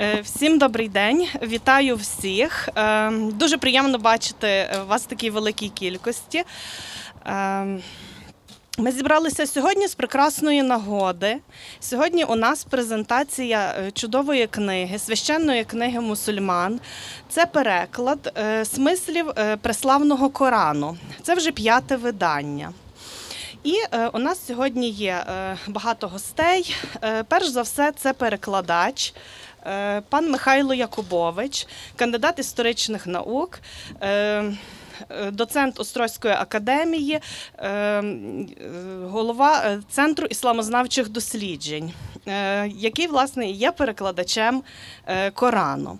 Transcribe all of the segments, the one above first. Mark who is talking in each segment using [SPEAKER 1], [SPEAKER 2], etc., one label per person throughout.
[SPEAKER 1] Е, всім добрий день, вітаю всіх. Е, дуже приємно бачити вас в такій великій кількості. Е, ми зібралися сьогодні з прекрасної нагоди. Сьогодні у нас презентація чудової книги, священної книги мусульман. Це переклад смислів преславного Корану. Це вже п'яте видання. І у нас сьогодні є багато гостей. Перш за все, це перекладач. Е, пан Михайло Якубович, кандидат історичних наук. Е, е, доцент Острозької академії, голова Центру ісламознавчих досліджень, який власне є перекладачем Корану.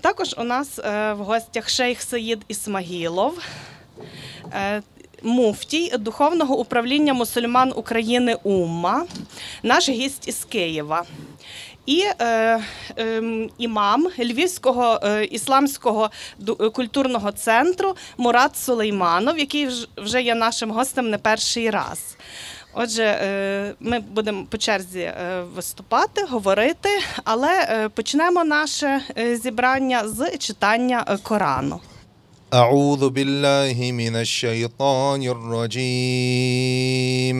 [SPEAKER 1] Також у нас в гостях шейх Саїд Ісмагілов, муфтій Духовного управління мусульман України Умма, наш гість із Києва і е, е, імам Львівського е, ісламського культурного центру Мурат Сулейманов, який вже є нашим гостем не перший раз. Отже, е, ми будемо по черзі е, виступати, говорити, але е, почнемо наше зібрання з читання Корану.
[SPEAKER 2] أعوذ بالله من الشيطان الرجيم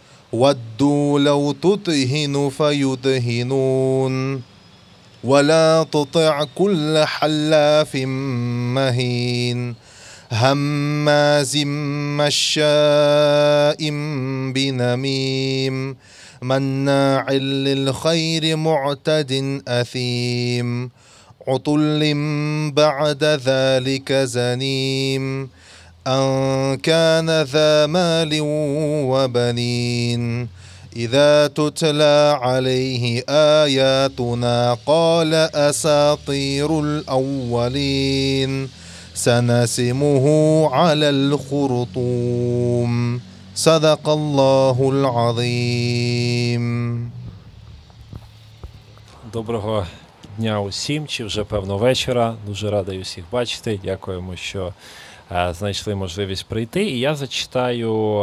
[SPEAKER 2] ودوا لو تدهن فيدهنون ولا تطع كل حلاف مهين هماز مشاء بنميم مناع للخير معتد أثيم عطل بعد ذلك زنيم أن كان ذا مال وبنين إذا تتلى عليه آياتنا قال أساطير الأولين سنسمه على الخرطوم صدق الله العظيم
[SPEAKER 3] Доброго дня усім, чи вже певно вечора. Дуже радий усіх бачити. Дякуємо, що Е, знайшли можливість прийти. І я зачитаю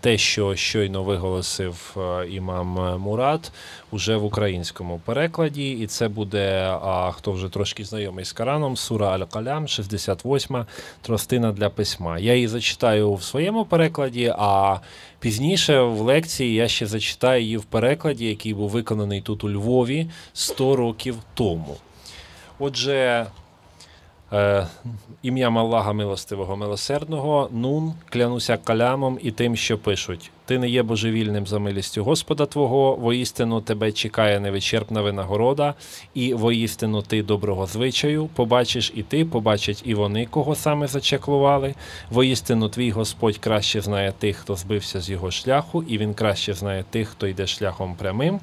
[SPEAKER 3] те, що щойно виголосив е, імам Мурат уже в українському перекладі. І це буде, хто вже трошки знайомий з Кораном, Сура Аль-Калям, 68 тростина для письма. Я її зачитаю в своєму перекладі, а пізніше в лекції я ще зачитаю її в перекладі, який був виконаний тут у Львові 100 років тому. Отже. Е, Ім'ям Аллаха милостивого милосердного, нун, клянуся калямом і тим, що пишуть. Ти не є божевільним за милістю Господа Твого, воістину тебе чекає невичерпна винагорода, і воістину ти доброго звичаю, побачиш і ти, побачать і вони, кого саме зачеклували. Воістину твій Господь краще знає тих, хто збився з його шляху, і він краще знає тих, хто йде шляхом прямим.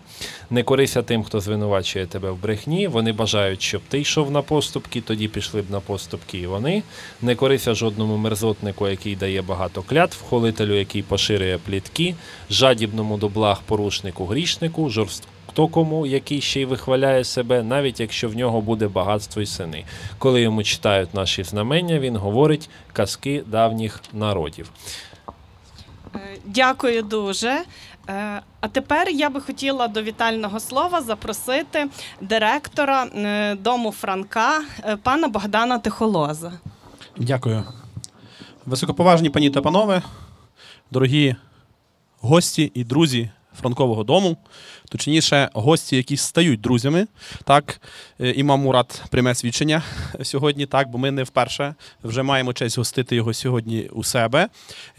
[SPEAKER 3] Не корися тим, хто звинувачує тебе в брехні. Вони бажають, щоб ти йшов на поступки, тоді пішли б на поступки і вони. Не корися жодному мерзотнику, який дає багато клятв, холителю, який поширює плітки людські, жадібному до благ порушнику грішнику, жорстокому, який ще й вихваляє себе, навіть якщо в нього буде багатство й сини. Коли йому читають наші знамення, він говорить казки давніх народів.
[SPEAKER 1] Е, дякую дуже. Е, а тепер я би хотіла до вітального слова запросити директора е, дому Франка, пана Богдана Тихолоза.
[SPEAKER 4] Дякую. Високоповажні пані та панове, дорогі гості і друзі Франкового дому, точніше, гості, які стають друзями. Так, Е, імам Мурат прийме свідчення сьогодні, так, бо ми не вперше вже маємо честь гостити його сьогодні у себе.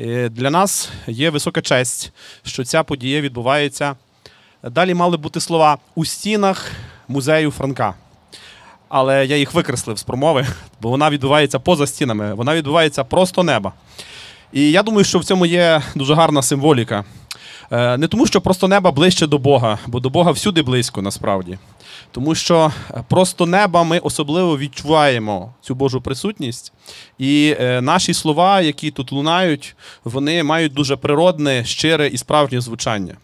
[SPEAKER 4] Е, Для нас є висока честь, що ця подія відбувається. Далі мали бути слова у стінах музею Франка. Але я їх викреслив з промови, бо вона відбувається поза стінами, вона відбувається просто неба. І я думаю, що в цьому є дуже гарна символіка. Е, Не тому, що просто неба ближче до Бога, бо до Бога всюди близько насправді. Тому що е, просто неба ми особливо відчуваємо цю Божу присутність. І е, наші слова, які тут лунають, вони мають дуже природне, щире і справжнє звучання.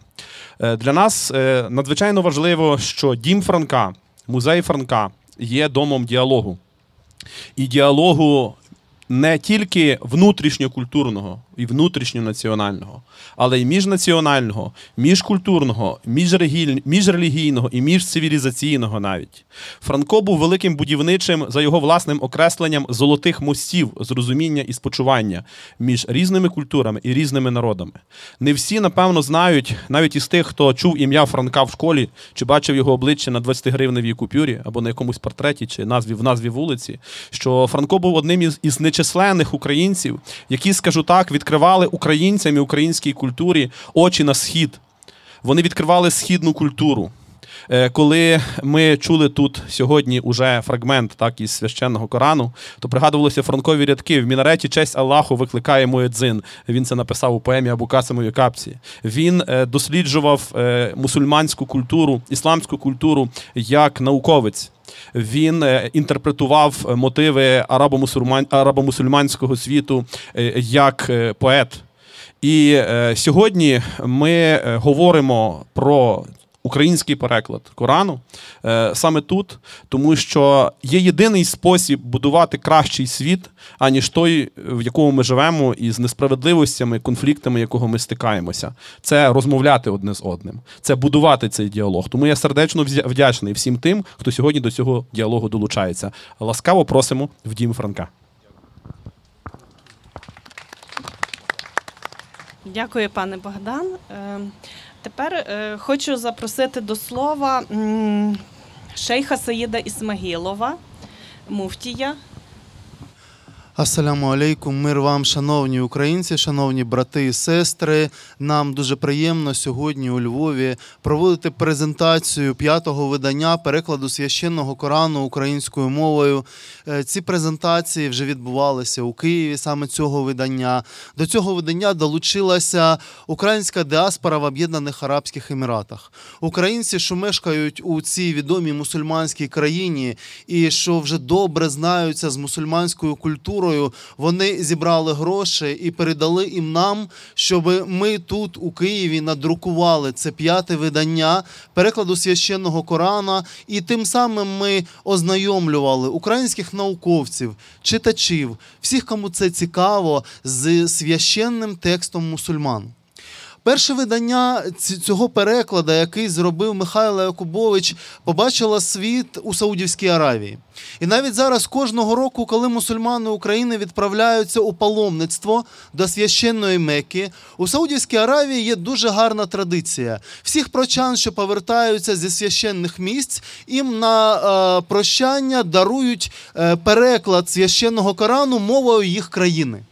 [SPEAKER 4] Для нас надзвичайно важливо, що дім Франка, музей Франка є домом діалогу. І діалогу не тільки внутрішньокультурного і внутрішньонаціонального, але й міжнаціонального, міжкультурного, міжрелігійного і міжцивілізаційного навіть. Франко був великим будівничим за його власним окресленням золотих мостів зрозуміння і спочування між різними культурами і різними народами. Не всі, напевно, знають, навіть із тих, хто чув ім'я Франка в школі, чи бачив його обличчя на 20-гривневій купюрі або на якомусь портреті, чи назві в назві вулиці, що Франко був одним із, нечисленних українців, які, скажу так, відкривали українцям і українській культурі очі на схід. Вони відкривали східну культуру. Е, Коли ми чули тут сьогодні уже фрагмент так із священного Корану, то пригадувалися франкові рядки в мінареті честь Аллаху викликає Муедзин. Він це написав у поемі Абу Касимові Капсі. Він е, досліджував е, мусульманську культуру, ісламську культуру як науковець. Він інтерпретував мотиви арабо-мусульман- арабо-мусульманського світу як поет. І сьогодні ми говоримо про український переклад Корану е, саме тут, тому що є єдиний спосіб будувати кращий світ, аніж той, в якому ми живемо, і з несправедливостями, конфліктами, якого ми стикаємося. Це розмовляти одне з одним, це будувати цей діалог. Тому я сердечно вдячний всім тим, хто сьогодні до цього діалогу долучається. Ласкаво просимо в дім Франка.
[SPEAKER 1] Дякую, пане Богдан. Тепер е, хочу запросити до слова шейха Саїда Ісмагілова, муфтія.
[SPEAKER 5] Ассаляму алейкум, мир вам, шановні українці, шановні брати і сестри. Нам дуже приємно сьогодні у Львові проводити презентацію п'ятого видання перекладу священного Корану українською мовою. Е, Ці презентації вже відбувалися у Києві саме цього видання. До цього видання долучилася українська діаспора в Об'єднаних Арабських Еміратах. Українці, що мешкають у цій відомій мусульманській країні і що вже добре знаються з мусульманською культурою, вони зібрали гроші і передали їм нам, щоб ми тут у Києві надрукували це п'яте видання перекладу священного Корана, і тим самим ми ознайомлювали українських науковців, читачів, всіх, кому це цікаво, з священним текстом мусульман. Перше видання цього перекладу, який зробив Михайло Якубович, побачило світ у Саудівській Аравії. І навіть зараз кожного року, коли мусульмани України відправляються у паломництво до священної Мекки, у Саудівській Аравії є дуже гарна традиція. Всіх прочан, що повертаються зі священних місць, їм на е, прощання дарують е, переклад священного Корану мовою їх країни.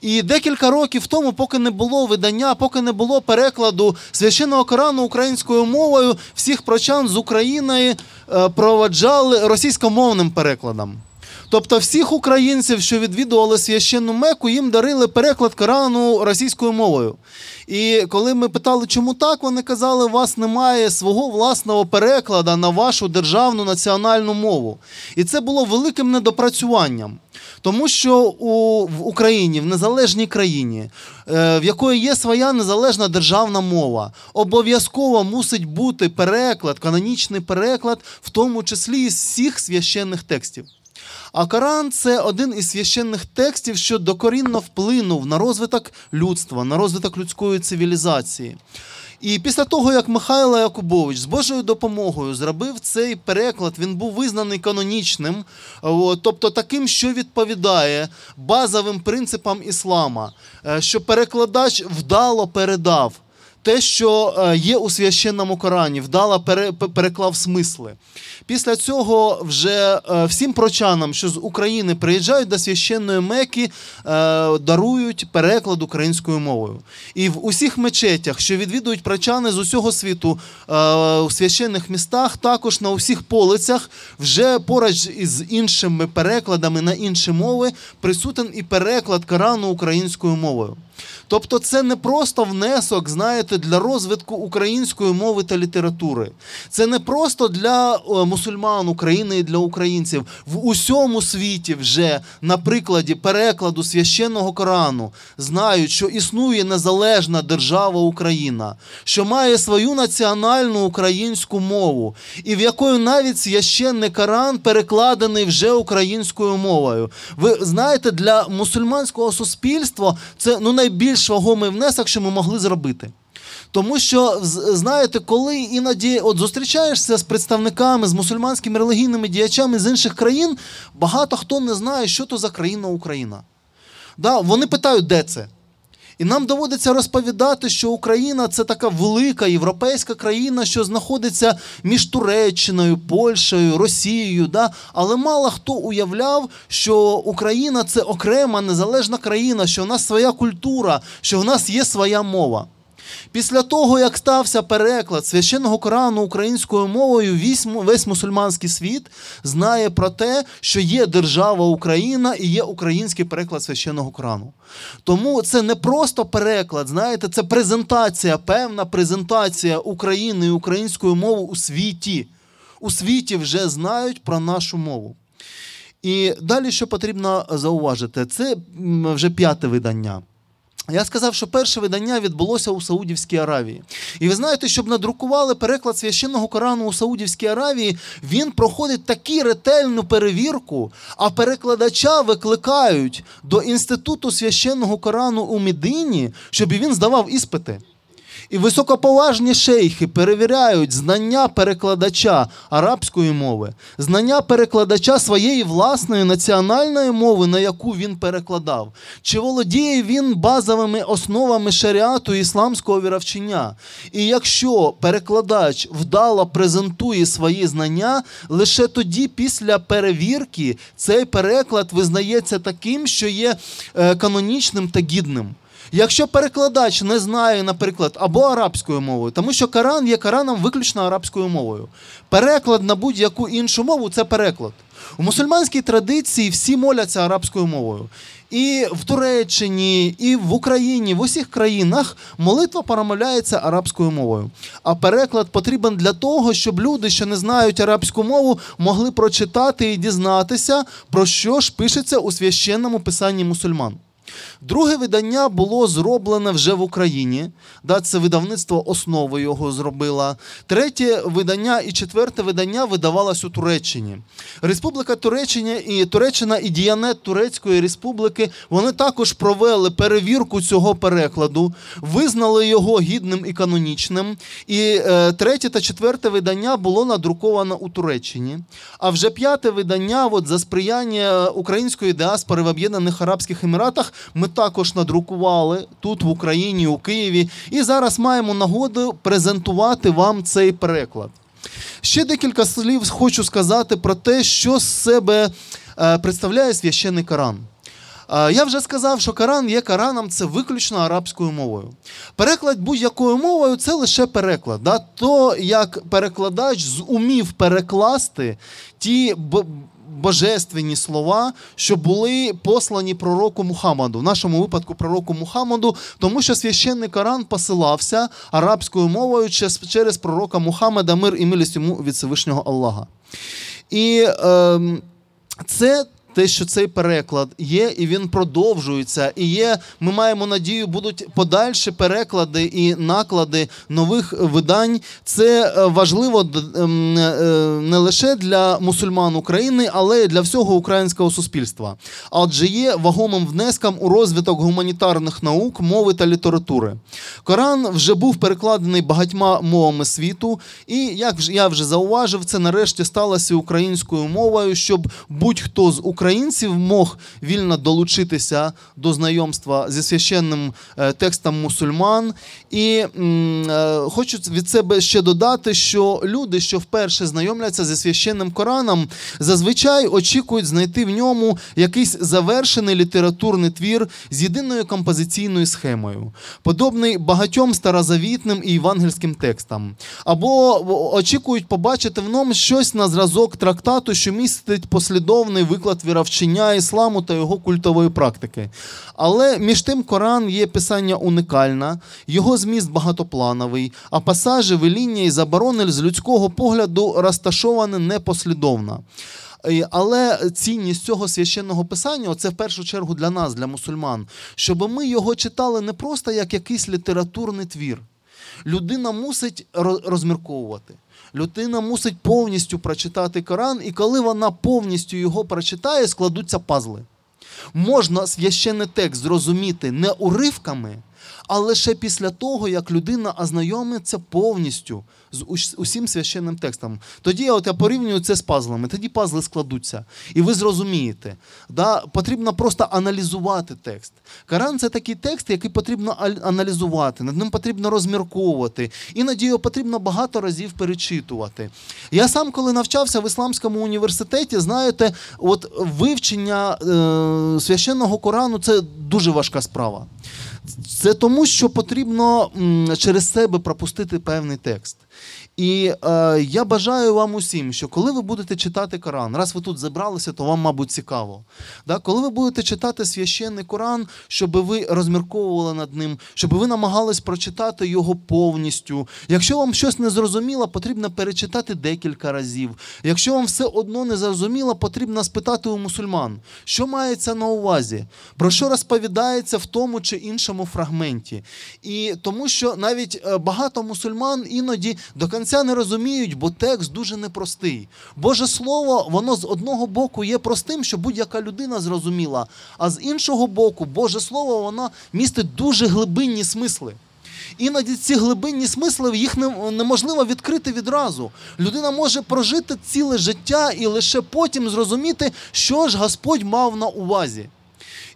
[SPEAKER 5] І декілька років тому, поки не було видання, поки не було перекладу священного Корану українською мовою, всіх прочан з України е, проваджали російськомовним перекладом. Тобто всіх українців, що відвідували священну Меку, їм дарили переклад Корану російською мовою. І коли ми питали, чому так, вони казали, у вас немає свого власного перекладу на вашу державну національну мову. І це було великим недопрацюванням. Тому що у, в Україні, в незалежній країні, е, в якої є своя незалежна державна мова, обов'язково мусить бути переклад, канонічний переклад, в тому числі із всіх священних текстів. А Коран це один із священних текстів, що докорінно вплинув на розвиток людства, на розвиток людської цивілізації. І після того, як Михайло Якубович з Божою допомогою зробив цей переклад, він був визнаний канонічним, тобто таким, що відповідає базовим принципам іслама, е, що перекладач вдало передав те, що е, є у священному Корані, пере- переклав смисли. Після цього вже е, всім прочанам, що з України приїжджають до священної Меки, е, дарують переклад українською мовою. І в усіх мечетях, що відвідують прочани з усього світу у священних містах, також на усіх полицях, вже поруч із іншими перекладами на інші мови присутен і переклад Корану українською мовою. Тобто це не просто внесок, знаєте, для розвитку української мови та літератури. Це не просто для е, мусульман України і для українців. В усьому світі вже на прикладі перекладу священного Корану знають, що існує незалежна держава Україна, що має свою національну українську мову, і в якої навіть священний Коран перекладений вже українською мовою. Ви знаєте, для мусульманського суспільства це ну найбільш вагомий внесок, що ми могли зробити. Тому що знаєте, коли іноді от зустрічаєшся з представниками, з мусульманськими релігійними діячами з інших країн, багато хто не знає, що то за країна Україна. Да, вони питають, де це. І нам доводиться розповідати, що Україна це така велика європейська країна, що знаходиться між Туреччиною, Польщею, Росією. Да? Але мало хто уявляв, що Україна це окрема незалежна країна, що в нас своя культура, що в нас є своя мова. Після того, як стався переклад священного Корану українською мовою, весь, мусульманський світ знає про те, що є держава Україна і є український переклад священного Корану. Тому це не просто переклад, знаєте, це презентація, певна презентація України і української мови у світі. У світі вже знають про нашу мову. І далі, що потрібно зауважити, це вже п'яте видання. Я сказав, що перше видання відбулося у Саудівській Аравії. І ви знаєте, щоб надрукували переклад священного Корану у Саудівській Аравії, він проходить таку ретельну перевірку, а перекладача викликають до інституту священного Корану у Медині, щоб він здавав іспити. І високоповажні шейхи перевіряють знання перекладача арабської мови, знання перекладача своєї власної національної мови, на яку він перекладав. Чи володіє він базовими основами шаріату ісламського віровчення? І якщо перекладач вдало презентує свої знання, лише тоді, після перевірки, цей переклад визнається таким, що є е, канонічним та гідним. Якщо перекладач не знає, наприклад, або арабською мовою, тому що Коран є Кораном виключно арабською мовою. Переклад на будь-яку іншу мову це переклад. У мусульманській традиції всі моляться арабською мовою. І в Туреччині, і в Україні, в усіх країнах молитва промовляється арабською мовою. А переклад потрібен для того, щоб люди, що не знають арабську мову, могли прочитати і дізнатися, про що ж пишеться у священному писанні мусульман. Друге видання було зроблене вже в Україні. Да, це видавництво основи його зробила. Третє видання і четверте видання видавалось у Туреччині. Республіка Туреччина і Туреччина і Діянет Турецької Республіки вони також провели перевірку цього перекладу, визнали його гідним і канонічним. І е, третє та четверте видання було надруковано у Туреччині. А вже п'яте видання, от за сприяння української діаспори в Об'єднаних Арабських Еміратах, ми також надрукували тут, в Україні, у Києві. І зараз маємо нагоду презентувати вам цей переклад. Ще декілька слів хочу сказати про те, що з себе е, представляє священний Коран. Е, Я вже сказав, що Коран є Кораном, це виключно арабською мовою. Переклад будь-якою мовою це лише переклад. Да? То, як перекладач зумів перекласти ті божественні слова, що були послані пророку Мухаммаду, в нашому випадку пророку Мухаммаду, тому що священний Коран посилався арабською мовою через пророка Мухаммада, мир і милість йому від Всевишнього Аллаха. І е, це те, що цей переклад є, і він продовжується. І є, ми маємо надію, будуть подальші переклади і наклади нових видань. Це е, важливо ем, е, не лише для мусульман України, але й для всього українського суспільства. Адже є вагомим внеском у розвиток гуманітарних наук, мови та літератури. Коран вже був перекладений багатьма мовами світу, і як я вже зауважив, це нарешті сталося українською мовою, щоб будь-хто з українців українців мог вільно долучитися до знайомства зі священним е, текстом мусульман. І е, хочу від себе ще додати, що люди, що вперше знайомляться зі священним Кораном, зазвичай очікують знайти в ньому якийсь завершений літературний твір з єдиною композиційною схемою, подобний багатьом старозавітним і євангельським текстам, або очікують побачити в ньому щось на зразок трактату, що містить послідовний виклад віровчення ісламу та його культової практики. Але між тим Коран є писання унікальне, його зміст багатоплановий, а пасажі, веління і заборони з людського погляду розташовані непослідовно. Але цінність цього священного писання це в першу чергу для нас, для мусульман, щоб ми його читали не просто як якийсь літературний твір. Людина мусить розмірковувати. Людина мусить повністю прочитати Коран, і коли вона повністю його прочитає, складуться пазли. Можна священний текст зрозуміти не уривками, а лише після того, як людина ознайомиться повністю з усім священним текстом. Тоді от я порівнюю це з пазлами, тоді пазли складуться. І ви зрозумієте. Да? Потрібно просто аналізувати текст. Коран це такий текст, який потрібно аналізувати, над ним потрібно розмірковувати. Іноді його потрібно багато разів перечитувати. Я сам, коли навчався в ісламському університеті, знаєте, от вивчення е, священного Корану це дуже важка справа. Це тому, що потрібно через себе пропустити певний текст. І е, я бажаю вам усім, що коли ви будете читати Коран, раз ви тут зібралися, то вам, мабуть, цікаво. Да? Коли ви будете читати священний Коран, щоб ви розмірковували над ним, щоб ви намагались прочитати його повністю. Якщо вам щось не зрозуміло, потрібно перечитати декілька разів. Якщо вам все одно не зрозуміло, потрібно спитати у мусульман, що мається на увазі, про що розповідається в тому чи іншому фрагменті. І тому що навіть е, багато мусульман іноді до кінця не розуміють, бо текст дуже непростий. Боже Слово, воно з одного боку є простим, що будь-яка людина зрозуміла, а з іншого боку, Боже Слово, воно містить дуже глибинні смисли. Іноді ці глибинні смисли їх неможливо відкрити відразу. Людина може прожити ціле життя і лише потім зрозуміти, що ж Господь мав на увазі.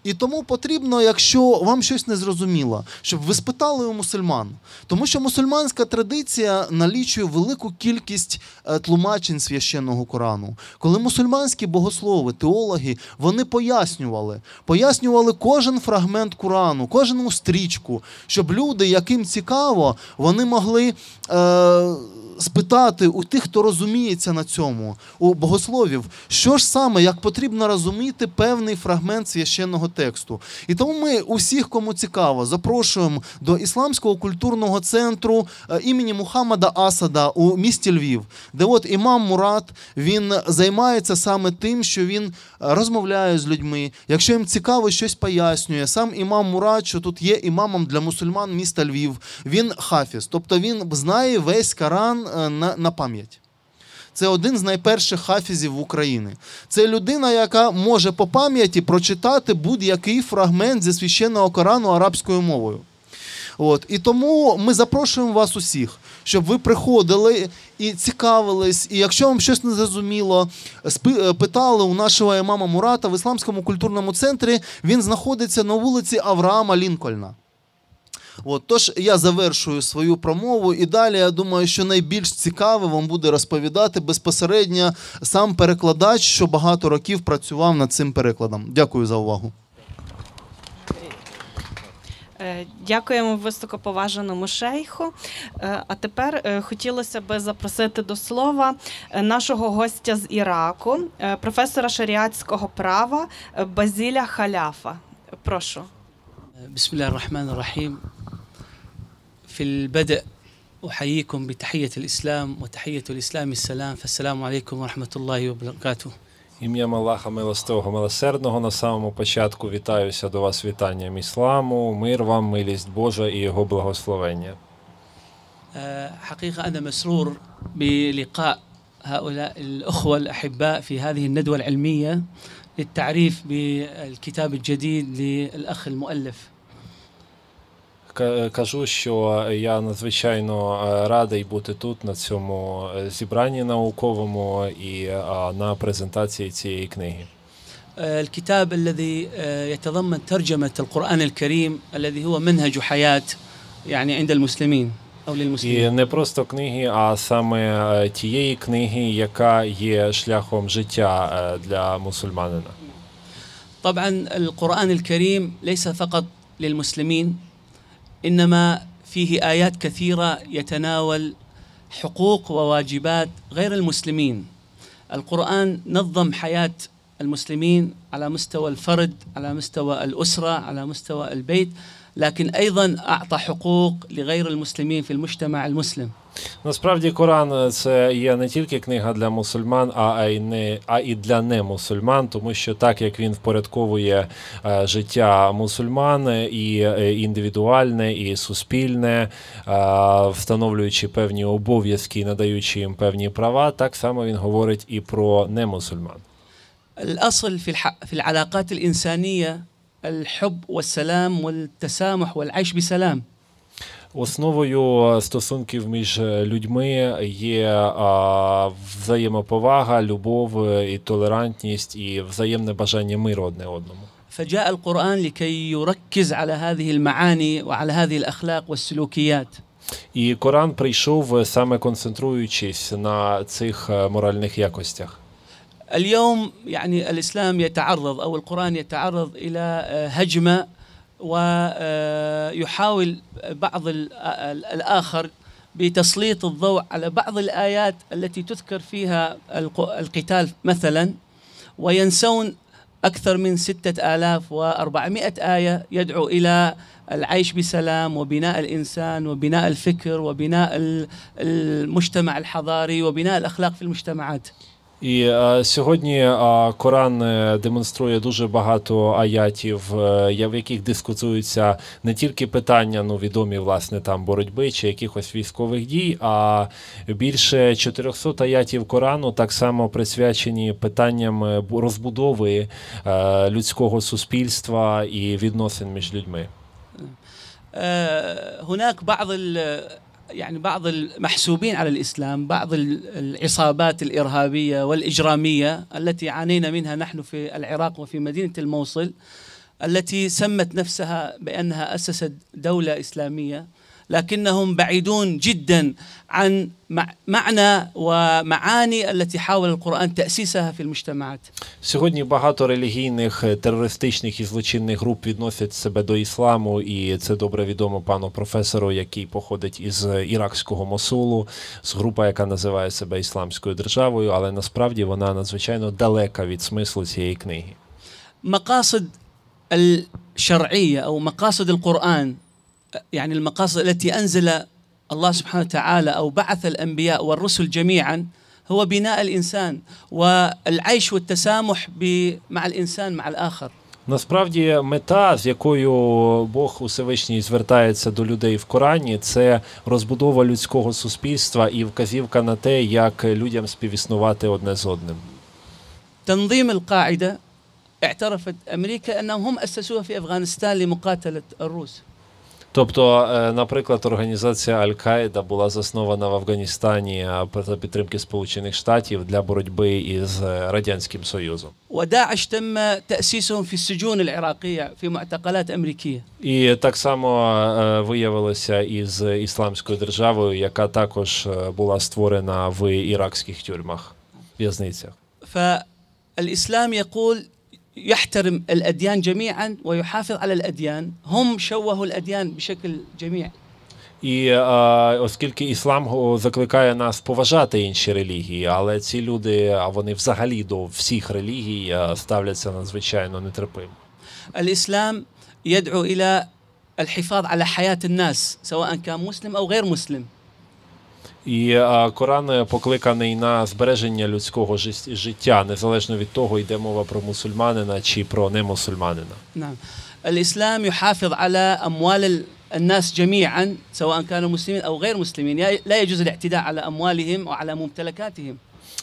[SPEAKER 5] І тому потрібно, якщо вам щось не зрозуміло, щоб ви спитали у мусульман. Тому що мусульманська традиція налічує велику кількість е, тлумачень священного Корану. Коли мусульманські богослови, теологи, вони пояснювали, пояснювали кожен фрагмент Корану, кожну стрічку, щоб люди, яким цікаво, вони могли. Е, Спитати у тих, хто розуміється на цьому, у богословів, що ж саме, як потрібно розуміти певний фрагмент священного тексту. І тому ми усіх, кому цікаво, запрошуємо до Ісламського культурного центру е, імені Мухаммада Асада у місті Львів, де от імам Мурат він займається саме тим, що він е, розмовляє з людьми. Якщо їм цікаво, щось пояснює. Сам імам Мурат, що тут є імамом для мусульман міста Львів, він хафіз, тобто він знає весь Коран на, на пам'ять. Це один з найперших хафізів України. Це людина, яка може по пам'яті прочитати будь-який фрагмент зі священного Корану арабською мовою. От. І тому ми запрошуємо вас усіх, щоб ви приходили і цікавились, і якщо вам щось не зрозуміло, е, питали у нашого імама Мурата в Ісламському культурному центрі, він знаходиться на вулиці Авраама Лінкольна. От, Тож я завершую свою промову, і далі я думаю, що найбільш цікаве вам буде розповідати безпосередньо сам перекладач, що багато років працював над цим перекладом. Дякую за увагу.
[SPEAKER 1] Е, дякуємо високоповаженому шейху. Е, а тепер е, хотілося би запросити до слова нашого гостя з Іраку, професора шаріатського права Базіля Халяфа. Прошу.
[SPEAKER 6] Бісмілля рахман рахім. في البدء أحييكم بتحية الإسلام وتحية الإسلام السلام فالسلام عليكم ورحمة الله وبركاته
[SPEAKER 3] Ім'ям Аллаха Милостивого Милосердного на самому початку вітаюся до вас вітанням ісламу, мир вам, милість Божа і його благословення.
[SPEAKER 6] آه، حقيقة أنا مسرور بلقاء هؤلاء الأخوة الأحباء في هذه الندوة العلمية للتعريف بالكتاب الجديد للأخ المؤلف
[SPEAKER 3] Ка- Кажу, що я надзвичайно е, радий бути тут на цьому е, зібранні науковому і е, на презентації цієї книги.
[SPEAKER 6] آه، الكتاب الذي آه، يتضمن ترجمة القرآن الكريم الذي هو منهج حياة يعني عند المسلمين أو
[SPEAKER 3] І
[SPEAKER 6] للمسلمين
[SPEAKER 3] не просто книги, а саме е, тієї книги, яка є шляхом життя е, для мусульманина.
[SPEAKER 6] طبعا القرآن الكريم ليس فقط للمسلمين إنما فيه آيات كثيرة يتناول حقوق وواجبات غير المسلمين. القرآن نظم حياة المسلمين على مستوى الفرد على مستوى الأسرة على مستوى البيت لكن أيضا أعطى حقوق لغير المسلمين في المجتمع المسلم.
[SPEAKER 3] Насправді, Коран е, це є не тільки книга для мусульман, а й не а і для немусульман, тому що так як він впорядковує е, життя мусульман е, і е, індивідуальне, і суспільне, е, встановлюючи певні обов'язки і надаючи їм певні права, так само він говорить і про немусульман.
[SPEAKER 6] الأصل في, الح... في العلاقات الإنسانية الحب والسلام والتسامح والعيش بسلام
[SPEAKER 3] Основою стосунків між людьми є а, взаємоповага, любов е, і толерантність, і взаємне бажання миру одне одному.
[SPEAKER 6] فجاء القرآن لكي يركز على هذه المعاني وعلى هذه الأخلاق والسلوكيات
[SPEAKER 3] І Коран прийшов саме концентруючись на цих е, моральних якостях.
[SPEAKER 6] اليوم يعني الإسلام يتعرض أو القرآن يتعرض إلى آه، هجمة ويحاول بعض ال- ال- الآخر بتسليط الضوء على بعض الآيات التي تذكر فيها الق- القتال مثلا وينسون أكثر من ستة آلاف وأربعمائة آية يدعو إلى العيش بسلام وبناء الإنسان وبناء الفكر وبناء ال- المجتمع الحضاري وبناء الأخلاق في المجتمعات.
[SPEAKER 3] І е, сьогодні е, Коран е, демонструє дуже багато аятів, е, я- в яких дискутуються не тільки питання, ну відомі власне там боротьби чи якихось військових дій, а більше 400 аятів Корану так само присвячені питанням е, бу- розбудови е, людського суспільства і відносин між людьми.
[SPEAKER 6] آه، هناك بعض ال- يعني بعض المحسوبين على الإسلام، بعض ال- العصابات الإرهابية والإجرامية التي عانينا منها نحن في العراق وفي مدينة الموصل التي سمت نفسها بأنها أسست دولة إسلامية. لكنهم بعيدون جدا عن مع- معنى ومعاني التي حاول القران تاسيسها في المجتمعات.
[SPEAKER 3] Сьогодні багато релігійних е, терористичних і злочинних груп відносять себе до ісламу, і це добре відомо пану професору, який походить із е, іракського Мосулу, з група, яка називає себе Ісламською державою, але насправді вона надзвичайно далека від смислу цієї книги.
[SPEAKER 6] مقاصد الشرعيه او مقاصد القران يعني المقاصد التي انزل الله سبحانه وتعالى او بعث الانبياء والرسل جميعا هو بناء الانسان والعيش والتسامح ب- مع الانسان مع الاخر.
[SPEAKER 3] Насправді, мета, з якою Бог Усевишній звертається до людей в Корані, це розбудова людського суспільства і вказівка на те, як людям співіснувати одне з одним.
[SPEAKER 6] تنظيم القاعده اعترفت امريكا انهم هم اسسوها في افغانستان لمقاتله الروس.
[SPEAKER 3] Тобто, е, наприклад, організація Аль-Каїда була заснована в Афганістані е, за підтримки Сполучених Штатів для боротьби із е, Радянським Союзом.
[SPEAKER 6] وداعش تم تاسيسهم في السجون العراقيه في معتقلات امريكيه.
[SPEAKER 3] І так само е, виявилося із Ісламською державою, яка також е, була створена в іракських тюрмах, в'язницях.
[SPEAKER 6] فالإسلام يقول يحترم الأديان جميعا ويحافظ على الأديان هم شوهوا الأديان بشكل جميع
[SPEAKER 3] І е, оскільки іслам го- закликає нас поважати інші релігії, але ці люди, а вони взагалі до всіх релігій е, ставляться надзвичайно нетерпимо.
[SPEAKER 6] الإسلام يدعو إلى الحفاظ على حياة الناس سواء كان مسلم أو غير مسلم
[SPEAKER 3] І е, Коран е, покликаний на збереження людського жис- життя, незалежно від того, йде мова про мусульманина чи про немусульманина.
[SPEAKER 6] نعم الإسلام يحافظ على أموال ال- الناس جميعا سواء كانوا مسلمين أو غير مسلمين يا- لا يجوز الاعتداء على أموالهم وعلى ممتلكاتهم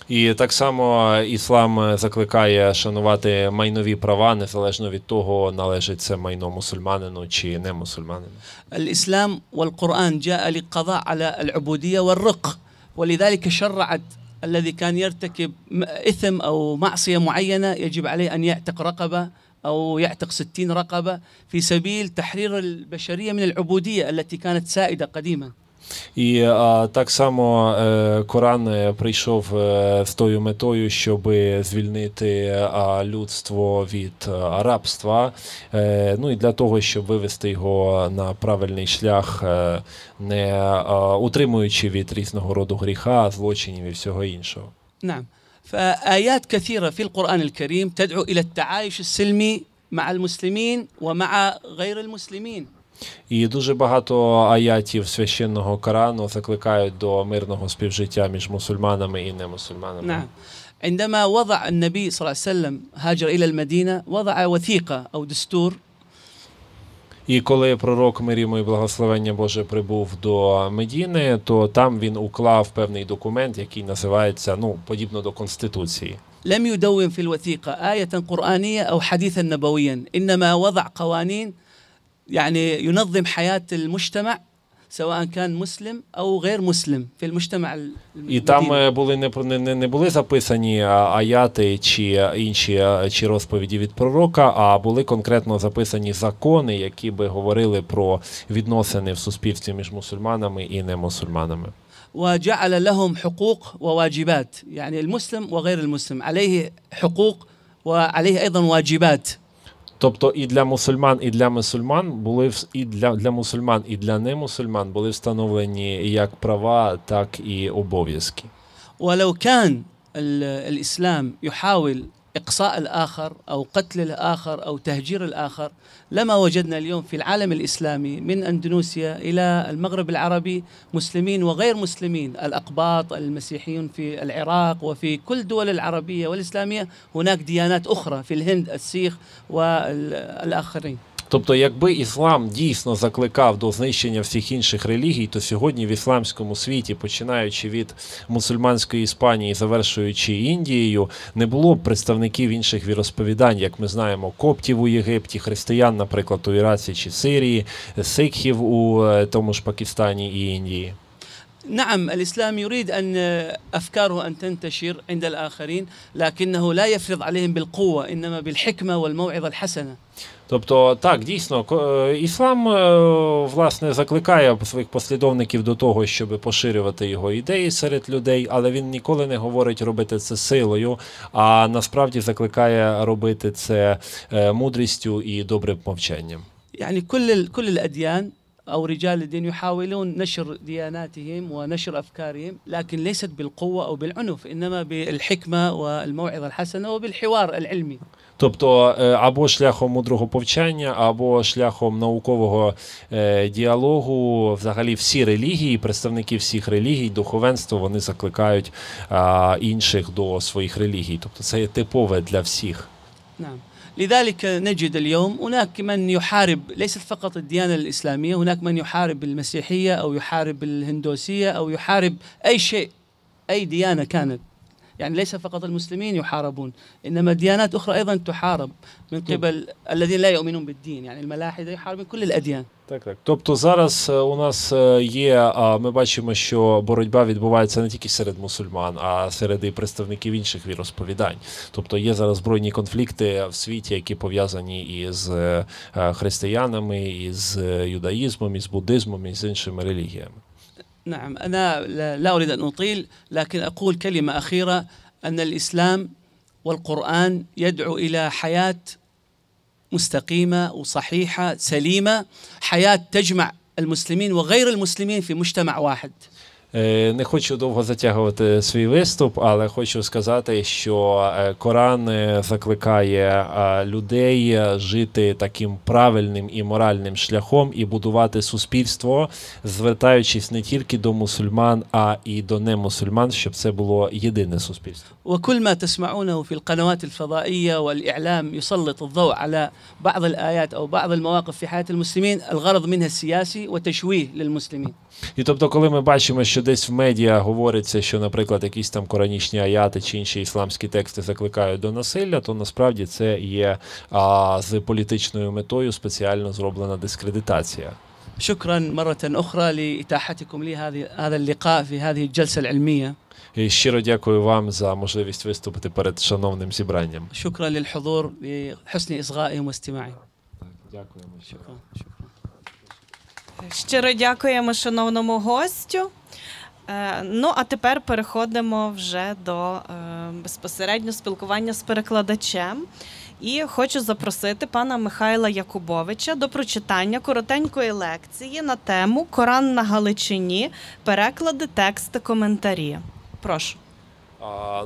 [SPEAKER 3] І так само е, іслам е, закликає шанувати майнові права, незалежно від того, належить це майно мусульманину чи не мусульманину.
[SPEAKER 6] الإسلام والقرآن جاء للقضاء على العبودية والرق ولذلك شرعت الذي كان يرتكب م- إثم أو معصية معينة يجب عليه أن يعتق رقبة أو يعتق ستين رقبة في سبيل تحرير البشرية من العبودية التي كانت سائدة قديما
[SPEAKER 3] І а, так само е, Коран е, прийшов е, з тою метою, щоб звільнити а, людство від а, рабства. Е, ну і для того, щоб вивести його на правильний шлях, е, не а, утримуючи від різного роду гріха, злочинів і всього іншого.
[SPEAKER 6] نعم فآيات كثيرة في القرآن الكريم تدعو إلى التعايش السلمي مع المسلمين ومع غير المسلمين
[SPEAKER 3] І дуже багато аятів священного Корану закликають до мирного співжиття між мусульманами і немусульманами.
[SPEAKER 6] نعم عندما وضع النبي صلى الله عليه وسلم هاجر إلى المدينة وضع وثيقة أو دستور
[SPEAKER 3] І коли пророк мир йому і благословення Боже прибув до Медіни, то там він уклав певний документ, який називається ну подібно до конституції.
[SPEAKER 6] لم يدون في الوثيقة آية قرآنية أو حديثا نبويا إنما وضع قوانين يعني ينظم حياة المجتمع سواء كان مسلم أو غير مسلم في المجتمع
[SPEAKER 3] І там
[SPEAKER 6] المديني.
[SPEAKER 3] е, були не про- не, не не були записані а, аяти чи інші а, чи розповіді від пророка, а були конкретно записані закони, які би говорили про відносини в суспільстві між мусульманами і немусульманами.
[SPEAKER 6] وجعل لهم حقوق وواجبات يعني المسلم وغير المسلم عليه حقوق وعليه أيضا واجبات
[SPEAKER 3] Тобто і для мусульман, і для мусульман були вс- і для, для мусульман, і для немусульман були встановлені як права, так і обов'язки.
[SPEAKER 6] ولو كان ال- الإسلام يحاول إقصاء الآخر أو قتل الآخر أو تهجير الآخر لما وجدنا اليوم في العالم الإسلامي من أندونيسيا إلى المغرب العربي مسلمين وغير مسلمين الأقباط المسيحيون في العراق وفي كل دول العربية والإسلامية هناك ديانات أخرى في الهند السيخ والآخرين.
[SPEAKER 3] Тобто, якби іслам дійсно закликав до знищення всіх інших релігій, то сьогодні в ісламському світі, починаючи від мусульманської Іспанії, завершуючи Індією, не було б представників інших віросповідань, як ми знаємо, коптів у Єгипті, християн, наприклад, у Іраці чи Сирії, сикхів у е, тому ж Пакистані і Індії.
[SPEAKER 6] نعم الإسلام يريد أن أفكاره أن تنتشر عند الآخرين لكنه لا يفرض عليهم بالقوة إنما بالحكمة والموعظة الحسنة
[SPEAKER 3] Тобто, так, дійсно, ко- е, іслам е, власне закликає своїх послідовників до того, щоб поширювати його ідеї серед людей, але він ніколи не говорить робити це силою, а насправді закликає робити це е, мудрістю і добрим мовчанням.
[SPEAKER 6] يعني كل ال- كل الأديان أو رجال الدين يحاولون نشر دياناتهم ونشر أفكارهم لكن ليست بالقوة أو بالعنف إنما بالحكمة والموعظة الحسنة وبالحوار العلمي
[SPEAKER 3] Тобто, е, або шляхом мудрого повчання, або шляхом наукового е, діалогу, взагалі всі релігії, представники всіх релігій, духовенство, вони закликають а, інших до своїх релігій. Тобто це є типове для всіх.
[SPEAKER 6] نعم لذلك نجد اليوم هناك من يحارب ليست فقط الديانة الإسلامية هناك من يحارب المسيحية أو يحارب الهندوسية أو يحارب أي شيء أي ديانة كانت يعني ليس فقط المسلمين يحاربون إنما ديانات أخرى أيضا تحارب من قبل الذين لا يؤمنون بالدين يعني الملاحدة يحاربون كل الأديان
[SPEAKER 3] Так, так. Тобто зараз е, у нас е, є, а, ми бачимо, що боротьба відбувається не тільки серед мусульман, а серед і представників інших віросповідань. Тобто є зараз збройні конфлікти в світі, які пов'язані із е, е, християнами, із е, юдаїзмом, із буддизмом, і з іншими релігіями.
[SPEAKER 6] نعم أنا لا أريد أن أطيل لكن أقول كلمة أخيرة أن الإسلام والقرآن يدعو إلى حياة مستقيمة وصحيحة سليمة حياة تجمع المسلمين وغير المسلمين في مجتمع واحد.
[SPEAKER 3] Не хочу довго затягувати свій виступ, але хочу сказати, що е, Коран е, закликає е, людей е, жити таким правильним і моральним шляхом і будувати суспільство, звертаючись не тільки до мусульман, а і до немусульман, щоб це було єдине суспільство.
[SPEAKER 6] وكل ما تسمعونه في القنوات الفضائية والإعلام يسلط الضوء على بعض الآيات أو بعض المواقف في حياة المسلمين الغرض منها السياسي وتشويه للمسلمين
[SPEAKER 3] І тобто, коли ми бачимо, що десь в медіа говориться, що, наприклад, якісь там коранічні аяти чи інші ісламські тексти закликають до насилля, то насправді це є а, з політичною метою спеціально зроблена дискредитація.
[SPEAKER 6] شكرا مرة أخرى لإتاحتكم لي هذه هذا اللقاء في هذه الجلسة العلمية
[SPEAKER 3] і щиро дякую вам за можливість виступити перед шановним зібранням.
[SPEAKER 6] Шукра лільхудур і хусні
[SPEAKER 3] ізгаї
[SPEAKER 6] мастімаї. Дякуємо.
[SPEAKER 1] Щиро дякуємо шановному гостю. Е, ну, а тепер переходимо вже до е, безпосередньо спілкування з перекладачем. І хочу запросити пана Михайла Якубовича до прочитання коротенької лекції на тему Коран на Галичині, переклади, тексти, коментарі. Прошу.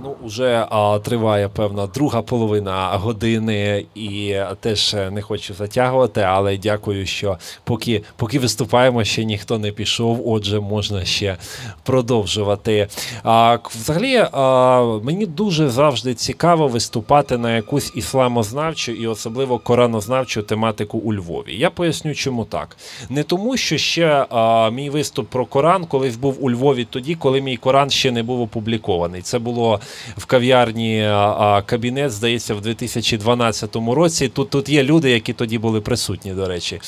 [SPEAKER 3] Ну, уже а, триває певна друга половина години, і теж не хочу затягувати, але дякую, що поки, поки виступаємо, ще ніхто не пішов, отже, можна ще продовжувати. А, взагалі, а, мені дуже завжди цікаво виступати на якусь ісламознавчу і особливо коранознавчу тематику у Львові. Я поясню, чому так. Не тому, що ще а, мій виступ про Коран колись був у Львові тоді, коли мій Коран ще не був опублікований. Це було в кав'ярні а, кабінет, здається, в 2012 році. Тут, тут є люди, які тоді були присутні, до речі.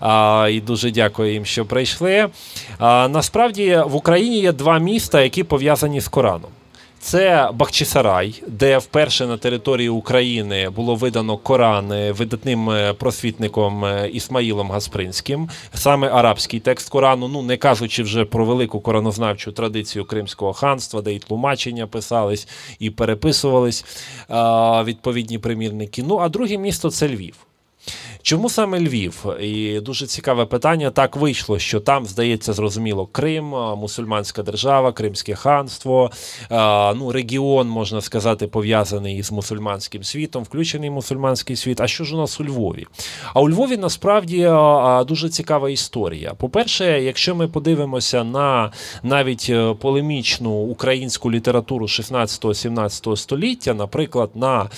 [SPEAKER 3] А, і дуже дякую їм, що прийшли. А, насправді в Україні є два міста, які пов'язані з Кораном. Це Бахчисарай, де вперше на території України було видано Коран е, видатним е, просвітником е, Ісмаїлом Гаспринським, саме арабський текст Корану, ну не кажучи вже про велику коронознавчу традицію Кримського ханства, де і тлумачення писались, і переписувались відповідні примірники. Ну а друге місто це Львів. Чому саме Львів? І дуже цікаве питання. Так вийшло, що там, здається, зрозуміло, Крим, мусульманська держава, Кримське ханство, ну, регіон, можна сказати, пов'язаний із мусульманським світом, включений мусульманський світ. А що ж у нас у Львові? А у Львові насправді дуже цікава історія. По-перше, якщо ми подивимося на навіть е, полемічну українську літературу 16-17 століття, наприклад, на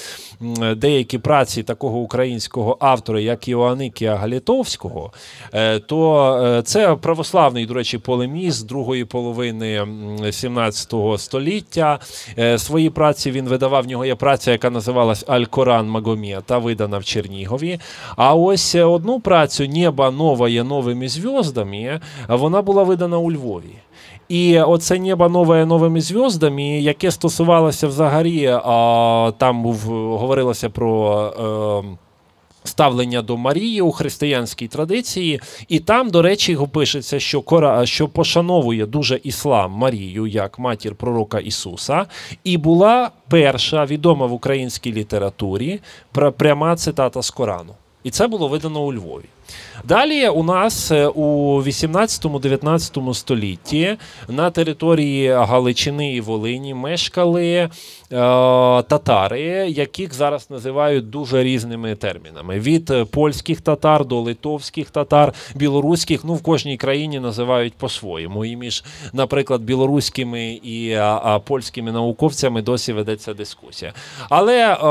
[SPEAKER 3] деякі праці такого українського автора, як Іоанникія Галітовського, е, то е, це православний, до речі, полеміст другої половини м, 17 століття. Е, Свої праці він видавав. В нього є праця, яка називалась Аль-Коран Магомета, видана в Чернігові. А ось одну працю Небо нове новими зв'яздами, вона була видана у Львові. І оце небо нове новими зв'яздами, яке стосувалося взагалі, а, там був, говорилося про. Е, Ставлення до Марії у християнській традиції, і там, до речі, пишеться, що Кора, що пошановує дуже іслам Марію як матір пророка Ісуса, і була перша відома в українській літературі пряма цитата з Корану. І це було видано у Львові. Далі у нас е, у 18-19 столітті на території Галичини і Волині мешкали е, татари, яких зараз називають дуже різними термінами: від е, польських татар до литовських татар, білоруських. Ну в кожній країні називають по-своєму. І між, наприклад, білоруськими і а, а, польськими науковцями досі ведеться дискусія. Але е,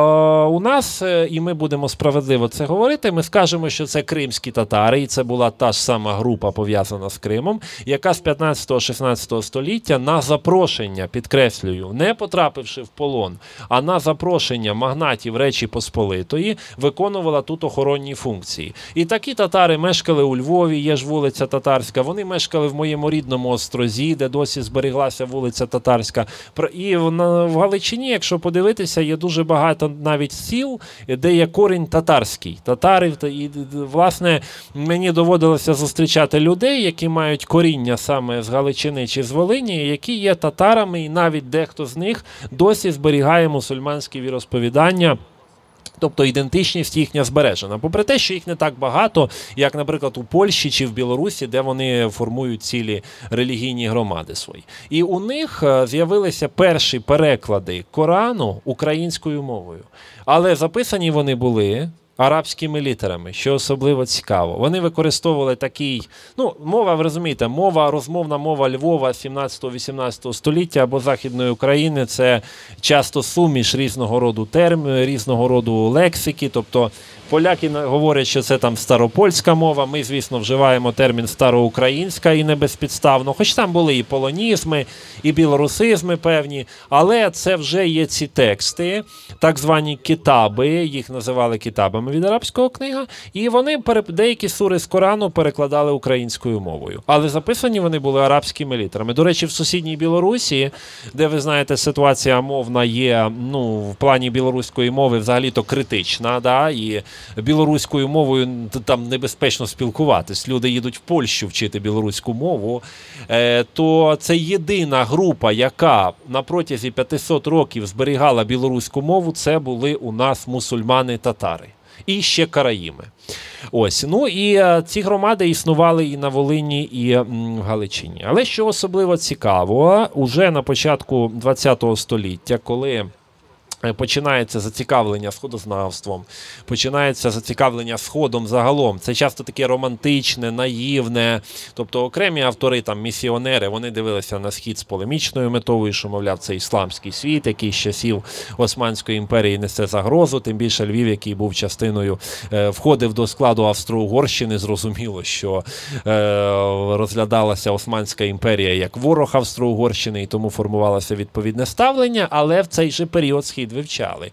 [SPEAKER 3] у нас, е, і ми будемо справедливо це говорити, ми скажемо, що це кримські татари, і це була та ж сама група пов'язана з Кримом, яка з 15-16 століття на запрошення, підкреслюю, не потрапивши в полон, а на запрошення магнатів Речі Посполитої, виконувала тут охоронні функції. І такі татари мешкали у Львові, є ж вулиця Татарська. Вони мешкали в моєму рідному острозі, де досі зберіглася вулиця Татарська. І в, Галичині, якщо подивитися, є дуже багато навіть сіл, де є корінь татарський. Татарів та і власне мені доводилося зустрічати людей, які мають коріння саме з Галичини чи з Волині, які є татарами, і навіть дехто з них досі зберігає мусульманські віросповідання. Тобто ідентичність їхня збережена. Попри те, що їх не так багато, як, наприклад, у Польщі чи в Білорусі, де вони формують цілі релігійні громади свої. І у них е, з'явилися перші переклади Корану українською мовою. Але записані вони були. Арабськими літерами, що особливо цікаво. Вони використовували такий, ну, мова, ви розумієте, мова, розмовна мова Львова 17-18 століття або Західної України це часто суміш різного роду терм, різного роду лексики. Тобто поляки говорять, що це там старопольська мова. Ми, звісно, вживаємо термін староукраїнська і не безпідставно. Хоч там були і полонізми, і білорусизми певні, але це вже є ці тексти, так звані китаби, їх називали китабами. Саме від арабського книга, і вони деякі сури з Корану перекладали українською мовою. Але записані вони були арабськими літерами. До речі, в сусідній Білорусі, де ви знаєте, ситуація мовна є ну, в плані білоруської мови взагалі-то критична. Да? І білоруською мовою там небезпечно спілкуватись. Люди їдуть в Польщу вчити білоруську мову. Е, то це єдина група, яка на протязі 500 років зберігала білоруську мову, це були у нас мусульмани-татари. І ще караїми. Ось, ну і е, ці громади існували і на Волині, і в Галичині. Але що особливо цікаво, уже на початку ХХ століття, коли починається зацікавлення сходознавством, починається зацікавлення сходом загалом. Це часто таке романтичне, наївне. Тобто окремі автори, там місіонери, вони дивилися на схід з полемічною метою, що, мовляв, це ісламський світ, який з часів Османської імперії несе загрозу. Тим більше Львів, який був частиною, е, входив до складу Австро-Угорщини. Зрозуміло, що е, розглядалася Османська імперія як ворог Австро-Угорщини, і тому формувалося відповідне ставлення, але в цей же період схід вивчали.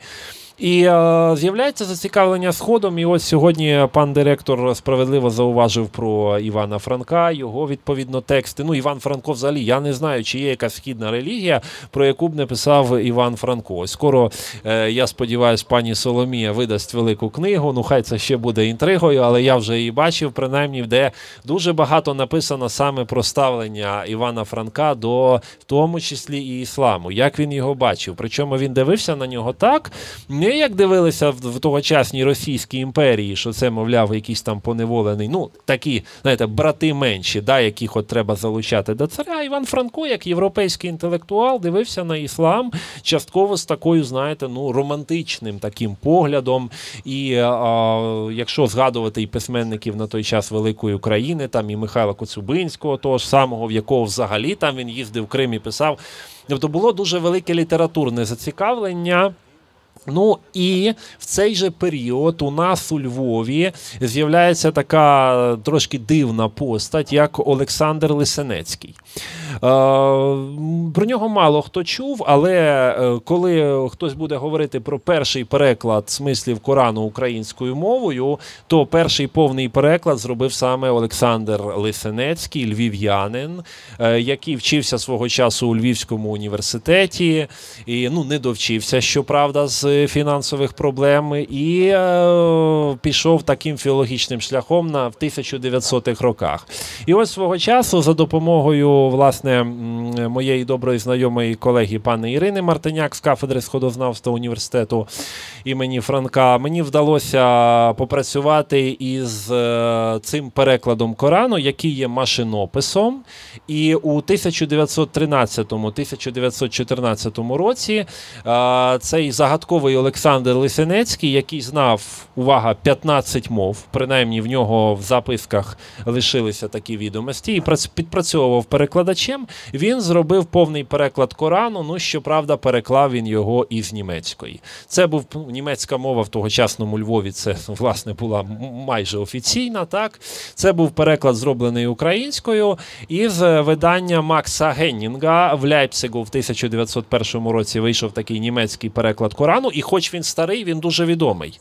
[SPEAKER 3] І е, з'являється зацікавлення сходом. І ось сьогодні пан директор справедливо зауважив про Івана Франка, його відповідно тексти. Ну, Іван Франко, взагалі, я не знаю, чи є якась східна релігія, про яку б не писав Іван Франко. Ось скоро е, я сподіваюся, пані Соломія видасть велику книгу. Ну, хай це ще буде інтригою, але я вже її бачив, принаймні, де дуже багато написано саме про ставлення Івана Франка до в тому числі і ісламу, як він його бачив. Причому він дивився на нього так. Не як дивилися в, в тогочасній Російській імперії, що це, мовляв, якийсь там поневолений, ну такі, знаєте, брати менші, да, яких от треба залучати до царя. Іван Франко, як європейський інтелектуал, дивився на іслам частково з такою, знаєте, ну романтичним таким поглядом. І а, якщо згадувати і письменників на той час Великої України, там і Михайла Коцюбинського, того ж самого, в якого взагалі там він їздив в Крим і писав. Тобто було дуже велике літературне зацікавлення. Ну і в цей же період у нас у Львові з'являється така трошки дивна постать, як Олександр Лисенецький. Е, Про нього мало хто чув, але е, коли хтось буде говорити про перший переклад смислів Корану українською мовою, то перший повний переклад зробив саме Олександр Лисенецький, львів'янин, е, який вчився свого часу у Львівському університеті і ну не довчився, щоправда, з фінансових проблем, і пішов таким філологічним шляхом на в 1900-х роках. І ось свого часу, за допомогою власне моєї доброї знайомої колеги пани Ірини Мартиняк з кафедри сходознавства університету імені Франка, мені вдалося попрацювати із е, цим перекладом Корану, який є машинописом. І у 1913-1914 році е, цей загадковий Олександр Лисенецький, який знав, увага, 15 мов, принаймні в нього в записках лишилися такі відомості, і підпрацьовував перекладачем. Він зробив повний переклад Корану. Ну, щоправда, переклав він його із німецької. Це був ну, німецька мова в тогочасному Львові. Це власне була майже офіційна. Так, це був переклад, зроблений українською, із е, видання Макса Геннінга в Ляйпцигу в 1901 році вийшов такий німецький переклад Корану. І хоч він старий, він дуже відомий.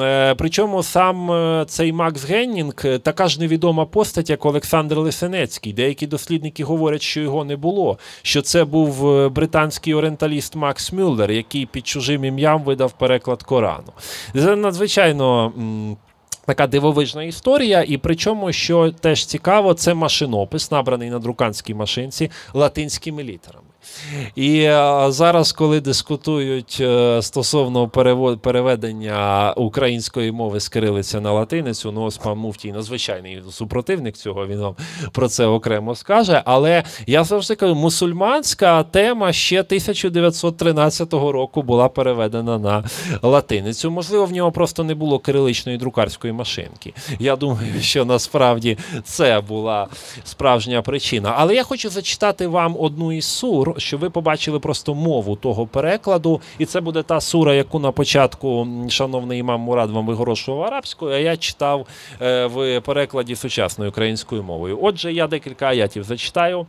[SPEAKER 3] Е, Причому сам е, цей Макс Геннінг е, така ж невідома постать, як Олександр Лисенецький. Деякі дослідники говорять, що його не було. Що це був британський орієнталіст Макс Мюллер, який під чужим ім'ям видав переклад Корану. Це надзвичайно. Така дивовижна історія, і причому, що теж цікаво, це машинопис, набраний на друканській машинці латинськими літерами. І е, зараз, коли дискутують е, стосовно переведення української мови з кирилиці на латиницю, ну пан Муфтій надзвичайний супротивник цього, він вам про це окремо скаже. Але я завжди кажу, мусульманська тема ще 1913 року була переведена на латиницю. Можливо, в нього просто не було кириличної друкарської машинки. Я думаю, що насправді це була справжня причина. Але я хочу зачитати вам одну із сур, щоб ви побачили просто мову того перекладу. І це буде та сура, яку на початку шановний імам Мурад вам вигорошував арабською, а я читав е, в перекладі сучасною українською мовою. Отже, я декілька аятів зачитаю.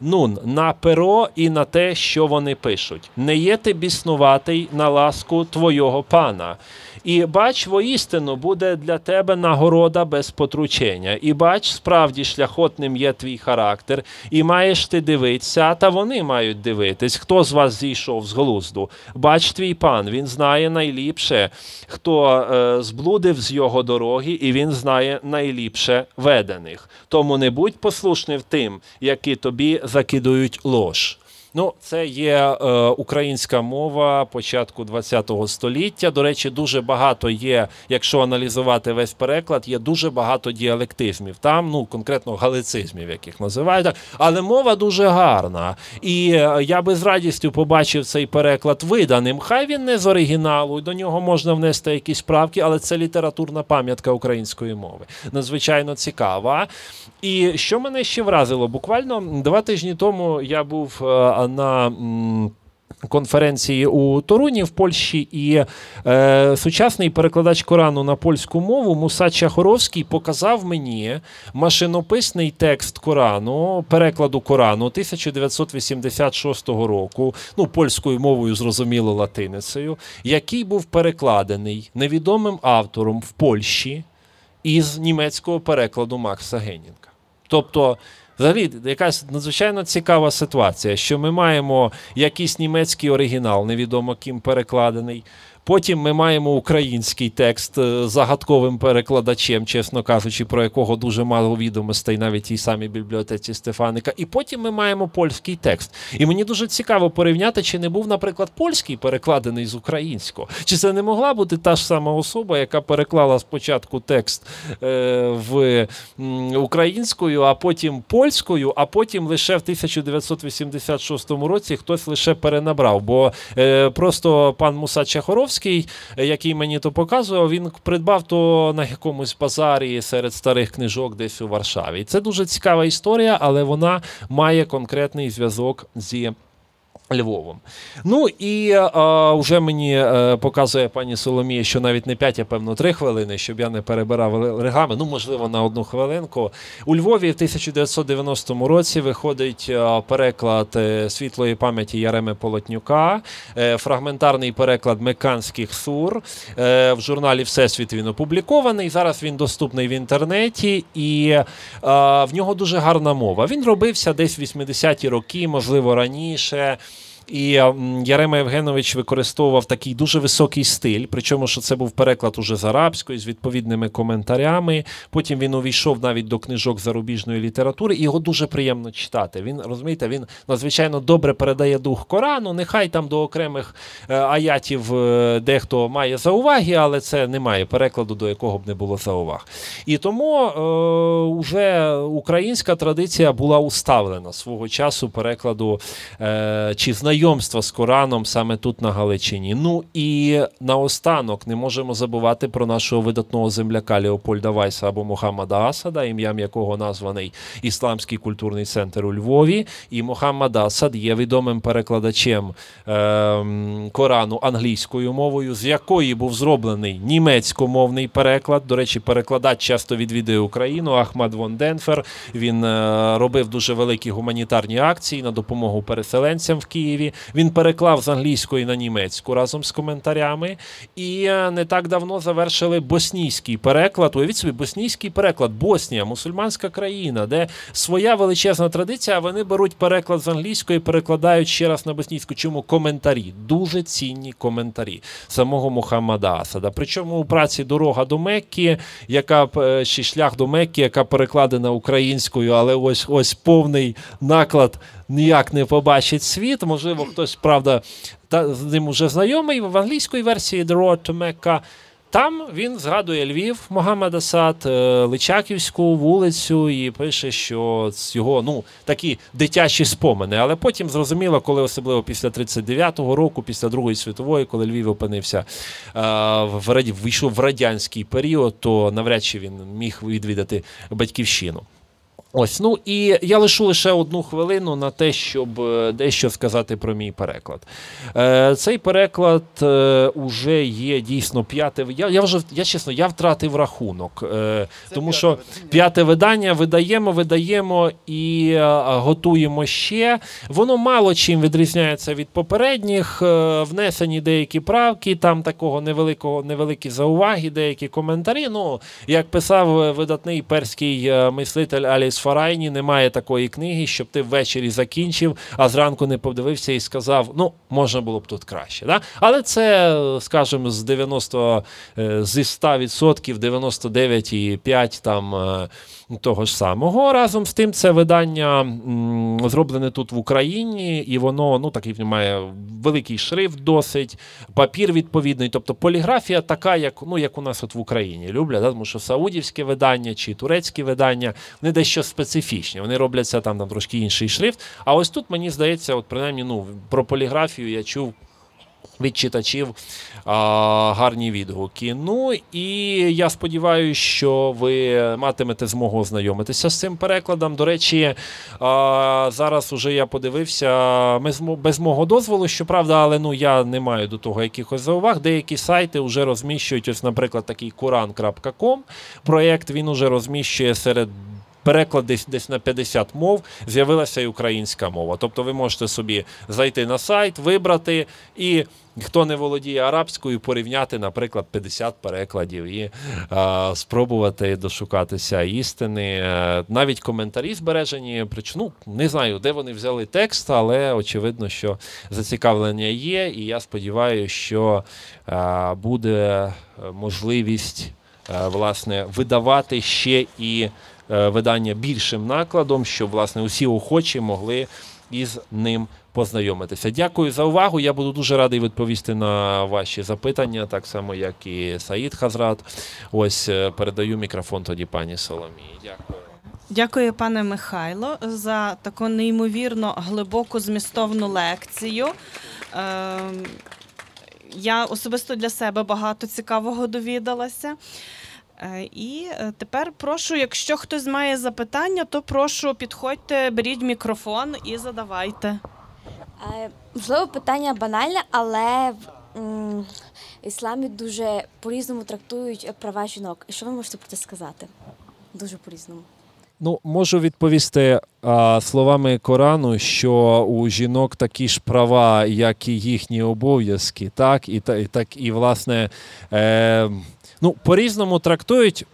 [SPEAKER 3] нун на перо і на те, що вони пишуть. Не є ти біснуватий на ласку твого пана. І бач, воістину буде для тебе нагорода без потручення. І бач, справді шляхотним є твій характер, і маєш ти дивитися, та вони мають дивитись, хто з вас зійшов з глузду. Бач, твій пан, він знає найліпше, хто е, зблудив з його дороги, і він знає найліпше ведених. Тому не будь послушним тим, які тобі закидують лож. Ну, це є е, українська мова початку ХХ століття. До речі, дуже багато є, якщо аналізувати весь переклад, є дуже багато діалектизмів. Там, ну конкретно галицизмів, яких називають. Але мова дуже гарна. І е, я би з радістю побачив цей переклад виданим. Хай він не з оригіналу, до нього можна внести якісь правки, але це літературна пам'ятка української мови. Надзвичайно цікава. І що мене ще вразило? Буквально два тижні тому я був е, на. Конференції у Торуні в Польщі, і е, сучасний перекладач Корану на польську мову Муса Чахоровський показав мені машинописний текст Корану, перекладу Корану 1986 року, ну польською мовою, зрозуміло, латиницею, який був перекладений невідомим автором в Польщі із німецького перекладу Макса Генінга. Тобто, взагалі, якась надзвичайно цікава ситуація, що ми маємо якийсь німецький оригінал, невідомо ким перекладений. Потім ми маємо український текст е, загадковим перекладачем, чесно кажучи, про якого дуже мало відомостей навіть тій самій бібліотеці Стефаника. І потім ми маємо польський текст. І мені дуже цікаво порівняти, чи не був, наприклад, польський перекладений з українського. Чи це не могла бути та ж сама особа, яка переклала спочатку текст е, в українською, а потім польською, а потім лише в 1986 році хтось лише перенабрав. Бо е, просто пан Муса Чахоровський, е, який мені то показував, він придбав то на якомусь базарі серед старих книжок десь у Варшаві. Це дуже цікава історія, але вона має конкретний зв'язок зі. Львовом. Ну і е, вже мені е, показує пані Соломія, що навіть не 5, а певно 3 хвилини, щоб я не перебирав регами. Ну, можливо, на одну хвилинку. У Львові в 1990 році виходить е, переклад е, світлої пам'яті Яреми Полотнюка, фрагментарний переклад Меканських сур. В журналі Всесвіт він опублікований. Зараз він доступний в інтернеті, і е, в нього дуже гарна мова. Він робився десь в 80-ті роки, можливо, раніше. І Ярема Євгенович використовував такий дуже високий стиль, причому що це був переклад уже з арабської, з відповідними коментарями. Потім він увійшов навіть до книжок зарубіжної літератури, і його дуже приємно читати. Він розумієте, він надзвичайно добре передає дух Корану. Нехай там до окремих е, аятів е, дехто має зауваги, але це немає перекладу, до якого б не було зауваг. І тому е, вже українська традиція була уставлена свого часу перекладу е, чи знайомства з Кораном саме тут на Галичині. Ну і наостанок не можемо забувати про нашого видатного земляка Леопольда Вайса або Мохаммада Асада, ім'ям якого названий Ісламський культурний центр у Львові. І Мохаммад Асад є відомим перекладачем е, Корану англійською мовою, з якої був зроблений німецькомовний переклад. До речі, перекладач часто відвідує Україну. Ахмад Вон Денфер. Він е, робив дуже великі гуманітарні акції на допомогу переселенцям в Києві. Він переклав з англійської на німецьку разом з коментарями. І е, не так давно завершили боснійський переклад. Уявіть собі, боснійський переклад, Боснія, мусульманська країна, де своя величезна традиція. а Вони беруть переклад з англійської, перекладають ще раз на боснійську. Чому коментарі? Дуже цінні коментарі самого Мухаммада Асада. Причому у праці Дорога до Мекки, яка е, чи шлях до Мекки, яка перекладена українською, але ось ось повний наклад ніяк не побачить світ. Можливо, хтось, правда, та, з ним уже знайомий в англійській версії The Road to Mecca. Там він згадує Львів, Могамед Асад, е, Личаківську вулицю і пише, що його ну такі дитячі спомини. Але потім зрозуміло, коли особливо після 39-го року, після Другої світової, коли Львів опинився е, в раді- в радянський період, то навряд чи він міг відвідати батьківщину. Ось, ну і я лишу лише одну хвилину на те, щоб е, дещо сказати про мій переклад. Е, цей переклад е, уже є дійсно п'яте. Я, я вже я чесно, я втратив рахунок, е, тому що п'яте видання видаємо, видаємо і е, готуємо ще. Воно мало чим відрізняється від попередніх. Е, внесені деякі правки, там такого невеликого, невеликі зауваги, деякі коментарі. Ну, як писав е, видатний перський мислитель Аліс Фарайні, немає такої книги, щоб ти ввечері закінчив, а зранку не подивився і сказав: ну, можна було б тут краще. Да? Але це, е, скажімо, з 90 е, зі 100% 99,5 там. Того ж самого. Разом з тим, це видання м, зроблене тут в Україні, і воно ну такий має великий шрифт, досить, папір відповідний. Тобто поліграфія така, як ну як у нас от в Україні люблять, да? тому що саудівське видання чи турецьке видання вони дещо специфічні. Вони робляться там, там трошки інший шрифт. А ось тут мені здається, от принаймні, ну про поліграфію я чув від читачів а, гарні відгуки. Ну і я сподіваюся, що ви матимете змогу ознайомитися з цим перекладом. До речі, а, зараз уже я подивився без, мого дозволу, щоправда, але ну я не маю до того якихось зауваг. Деякі сайти вже розміщують, ось, наприклад, такий Quran.com проєкт. Він уже розміщує серед. Переклад десь десь на 50 мов з'явилася і українська мова. Тобто ви можете собі зайти на сайт, вибрати і хто не володіє арабською, порівняти, наприклад, 50 перекладів і е, спробувати дошукатися істини. Е, навіть коментарі збережені. Причому ну, не знаю, де вони взяли текст, але очевидно, що зацікавлення є, і я сподіваюся, що е, буде е, можливість е, власне видавати ще і видання більшим накладом, щоб власне усі охочі могли із ним познайомитися. Дякую за увагу. Я буду дуже радий відповісти на ваші запитання, так само як і Саїд Хазрат. Ось е, передаю мікрофон тоді пані Соломії. Дякую.
[SPEAKER 1] Дякую, пане Михайло, за таку неймовірно глибоку змістовну лекцію. Ем, Я особисто для себе багато цікавого довідалася. Е, І е, тепер прошу, якщо хтось має запитання, то прошу підходьте, беріть мікрофон і задавайте.
[SPEAKER 7] Е, Можливо, питання банальне, але в ісламі дуже по-різному трактують права жінок. І що ви можете про це сказати? Дуже по-різному.
[SPEAKER 3] Ну, можу відповісти а, словами Корану, що у жінок такі ж права, як і їхні обов'язки, так і та і так, і власне е, ну, по-різному трактують.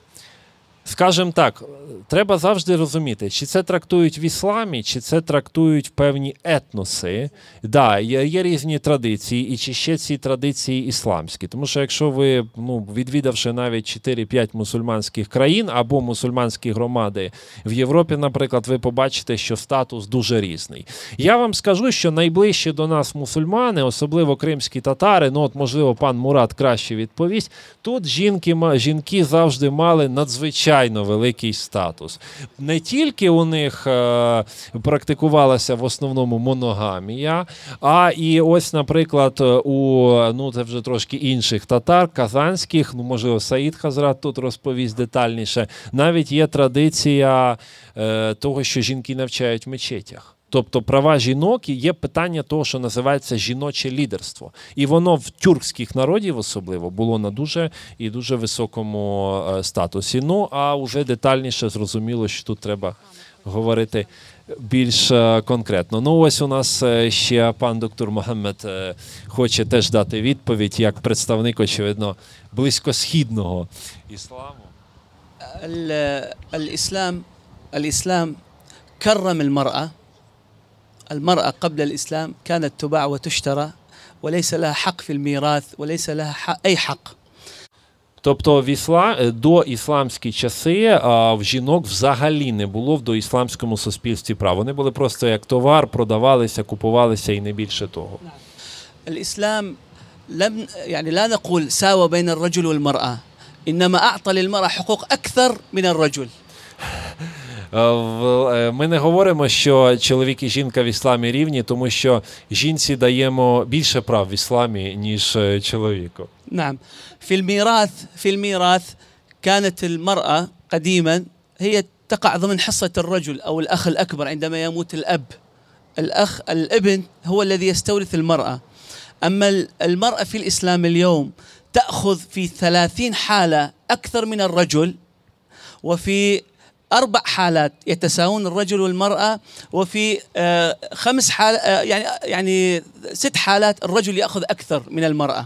[SPEAKER 3] Скажем так, треба завжди розуміти, чи це трактують в ісламі, чи це трактують певні етноси. Да, є, є різні традиції, і чи ще ці традиції ісламські. Тому що якщо ви, ну, відвідавши навіть 4-5 мусульманських країн або мусульманські громади в Європі, наприклад, ви побачите, що статус дуже різний. Я вам скажу, що найближчі до нас мусульмани, особливо кримські татари, ну от можливо пан Мурат краще відповість. Тут жінки, жінки завжди мали надзвичайно великий статус. Не тільки у них е, практикувалася в основному моногамія, а і ось, наприклад, у ну це вже трошки інших татар, казанських, ну можливо, Саїд Хазрат тут розповість детальніше. Навіть є традиція е, того, що жінки навчають в мечетях. Тобто права жінок і є питання того, що називається жіноче лідерство. І воно в тюркських народів особливо було на дуже і дуже високому е, статусі. Ну а вже детальніше зрозуміло, що тут треба говорити більш е, конкретно. Ну, ось у нас е, ще пан доктор Могамед е, хоче теж дати відповідь як представник, очевидно, близькосхідного ісламу.
[SPEAKER 6] ال- الإسلام الإسلام كرم المرأة المرأة قبل الإسلام كانت تباع وتشترى وليس لها حق في الميراث وليس لها حق أي حق
[SPEAKER 3] Тобто в ісла... е, до ісламські часи а, в жінок взагалі не було в доісламському суспільстві прав. Вони були просто як товар, продавалися, купувалися і не більше того.
[SPEAKER 6] الإسلام لم يعني لا نقول ساوى بين الرجل والمرأة إنما أعطى للمرأة حقوق أكثر من الرجل
[SPEAKER 3] Е, в- е, Ми не говоримо, що чоловік і жінка в ісламі рівні, тому що жінці даємо більше прав в ісламі, ніж е, чоловіку.
[SPEAKER 6] نعم في الميراث في الميراث كانت المرأة قديما هي تقع ضمن حصة الرجل أو الأخ الأكبر عندما يموت الأب الأخ الابن هو الذي يستورث المرأة أما ال- المرأة في الإسلام اليوم تأخذ في ثلاثين حالة أكثر من الرجل وفي أربع حالات يتساوون الرجل والمرأة وفي آه، خمس حال آه، يعني يعني ست حالات الرجل يأخذ أكثر من المرأة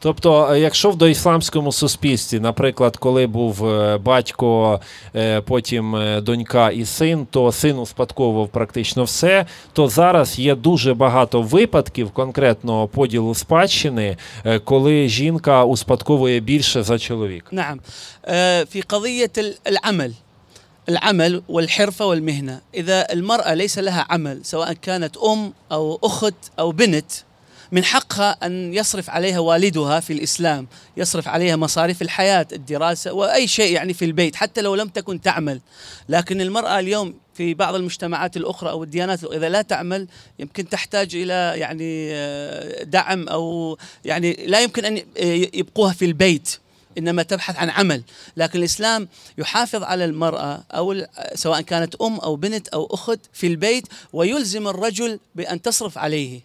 [SPEAKER 3] Тобто, е, якщо в доісламському суспільстві, наприклад, коли був е, батько, е, потім е, донька і син, то син успадковував практично все, то зараз є дуже багато випадків конкретного поділу спадщини, е, коли жінка успадковує більше за чоловіка.
[SPEAKER 6] نعم آه، في قضية ال- العمل العمل والحرفة والمهنة. إذا المرأة ليس لها عمل سواء كانت أم أو أخت أو بنت من حقها أن يصرف عليها والدها في الإسلام يصرف عليها مصاريف الحياة الدراسة وأي شيء يعني في البيت حتى لو لم تكن تعمل. لكن المرأة اليوم في بعض المجتمعات الأخرى أو الديانات إذا لا تعمل يمكن تحتاج إلى يعني آه، دعم أو يعني لا يمكن أن يبقوها في البيت. انما تبحث عن عمل، لكن الاسلام يحافظ على المراه او ال- سواء كانت ام او بنت او اخت في البيت ويلزم الرجل بان تصرف عليه.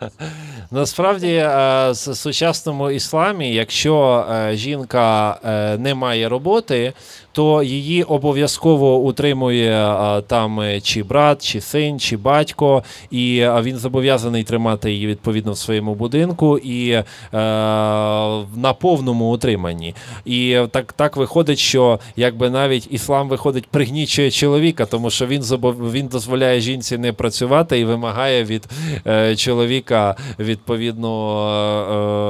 [SPEAKER 3] Насправді, е, в сучасному ісламі, якщо е, жінка е, не має роботи, то її обов'язково утримує е, там е, чи брат, чи син, чи батько, і е, він зобов'язаний тримати її відповідно в своєму будинку і е, на повному утриманні. І так, так виходить, що якби навіть іслам виходить пригнічує чоловіка, тому що він він дозволяє жінці не працювати і вимагає від е, чоловіка відповідно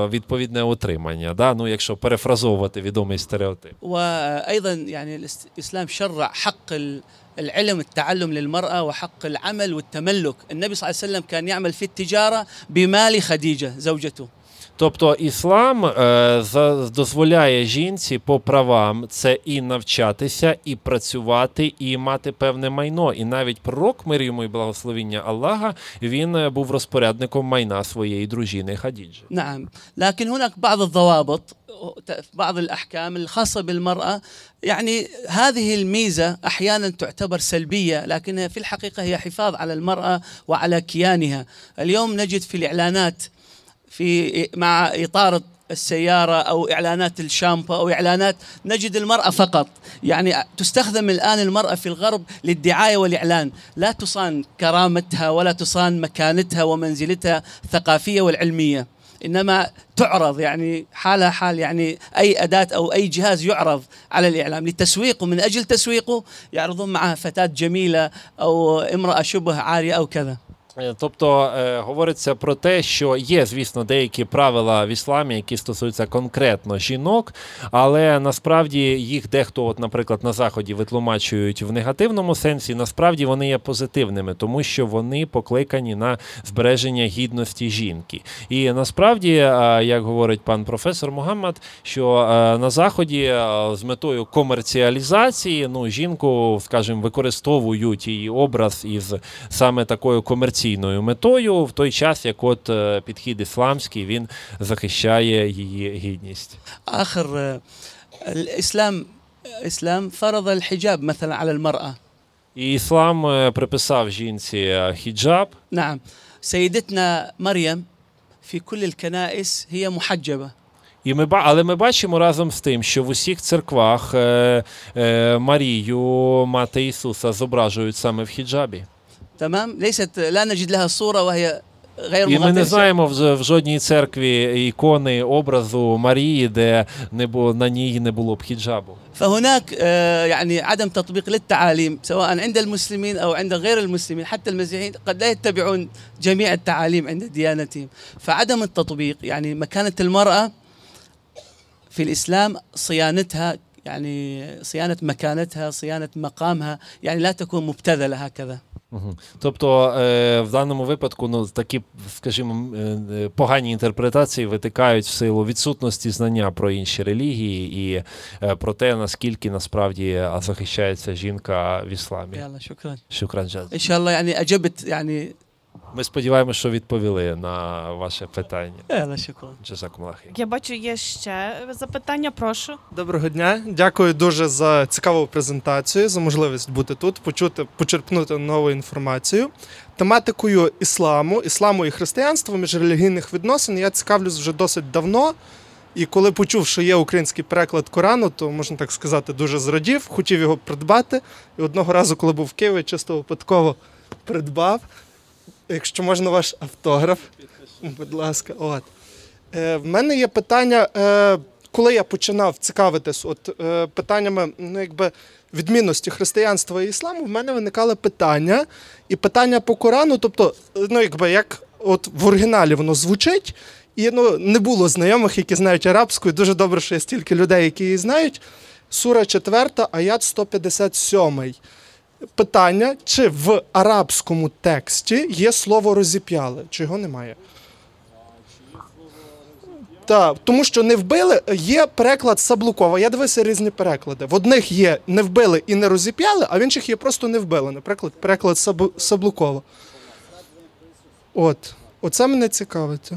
[SPEAKER 3] е, відповідне утримання. Да? Ну, якщо перефразовувати відомий стереотип.
[SPEAKER 6] وايضا يعني الاس- الاسلام شرع حق ال- العلم التعلم للمراه وحق العمل والتملك، النبي صلى الله عليه وسلم كان يعمل في التجاره بمال خديجه زوجته.
[SPEAKER 3] Тобто іслам е, за- дозволяє жінці по правам це і навчатися, і працювати, і мати певне майно. І навіть пророк, мир йому і благословіння Аллаха, він е, був розпорядником майна своєї дружини Хадіджі.
[SPEAKER 6] نعم، لكن هناك بعض الضوابط بعض الاحكام الخاصه بالمراه يعني هذه الميزة أحيانا تعتبر سلبية لكنها في الحقيقة هي حفاظ على المرأة وعلى كيانها. اليوم نجد في الإعلانات في مع إطار السيارة أو إعلانات الشامبو أو إعلانات نجد المرأة فقط. يعني تستخدم الآن المرأة في الغرب للدعاية والإعلان. لا تصان كرامتها ولا تصان مكانتها ومنزلتها الثقافية والعلمية. إنما تعرض يعني حالها حال يعني أي أداة أو أي جهاز يعرض على الإعلام للتسويق ومن أجل تسويقه يعرضون معها فتاة جميلة أو امرأة شبه عارية أو كذا.
[SPEAKER 3] Тобто е, говориться про те, що є, звісно, деякі правила в ісламі, які стосуються конкретно жінок, але насправді їх дехто, от, наприклад, на заході витлумачують в негативному сенсі. Насправді вони є позитивними, тому що вони покликані на збереження гідності жінки. І насправді, е, як говорить пан професор Мухаммад, що е, на заході е, з метою комерціалізації ну жінку, скажімо, використовують її образ із саме такою комерційною метою, в той час, як от е, підхід ісламський він захищає її гідність.
[SPEAKER 6] آخر آه، الإسلام الإسلام فرض الحجاب مثلا على المرأة
[SPEAKER 3] І іслам е, приписав жінці е, хіджаб.
[SPEAKER 6] نعم سيدتنا مريم في كل الكنائس هي محجبة
[SPEAKER 3] І ми ба- але ми бачимо разом з тим, що в усіх церквах е, е, Марію, мати Ісуса, зображують саме в хіджабі.
[SPEAKER 6] تمام ليست لا نجد لها صورة وهي غير
[SPEAKER 3] І ми не
[SPEAKER 6] مغطية
[SPEAKER 3] знаємо в, в жодній церкві ікони образу Марії, де не було на ній не було б хіджабу.
[SPEAKER 6] فهناك آه، يعني عدم تطبيق للتعاليم سواء عند المسلمين او عند غير المسلمين حتى المسيحيين قد لا يتبعون جميع التعاليم عند ديانتهم فعدم التطبيق يعني مكانة المرأة في الإسلام صيانتها يعني صيانة مكانتها صيانة مقامها يعني لا تكون مبتذلة هكذا
[SPEAKER 3] Мгм. Тобто, е, в даному випадку, ну такі, скажімо, е, е, погані інтерпретації витикають в силу відсутності знання про інші релігії і е, про те, наскільки насправді е, захищається жінка в ісламі.
[SPEAKER 6] يلا شكرا
[SPEAKER 3] Шукран джаз.
[SPEAKER 6] إن شاء الله يعني أجبت يعني
[SPEAKER 3] ми сподіваємося, що відповіли на ваше питання. Е,
[SPEAKER 1] я бачу, є ще запитання. Прошу.
[SPEAKER 8] Доброго дня. Дякую дуже за цікаву презентацію, за можливість бути тут, почути, почерпнути нову інформацію. Тематикою ісламу, ісламу і християнства, міжрелігійних відносин я цікавлюсь вже досить давно. І коли почув, що є український переклад Корану, то можна так сказати, дуже зрадів, хотів його придбати. І одного разу, коли був в Києві, чисто випадково придбав. Якщо можна, ваш автограф, будь ласка, от. Е, в мене є питання, е, коли я починав цікавитись от, е, питаннями ну, якби, відмінності християнства і ісламу, в мене виникали питання. І питання по Корану, тобто, ну, якби, як от в оригіналі воно звучить, і ну, не було знайомих, які знають арабську, і дуже добре, що є стільки людей, які її знають. Сура 4, аят 157. Питання, чи в арабському тексті є слово розіп'яли, чи його немає? Так, тому що не вбили, є переклад Саблукова. Я дивився різні переклади. В одних є не вбили і не розіп'яли, а в інших є просто не вбили. Наприклад, переклад Саб- Саблукова. От. Оце мене цікавить.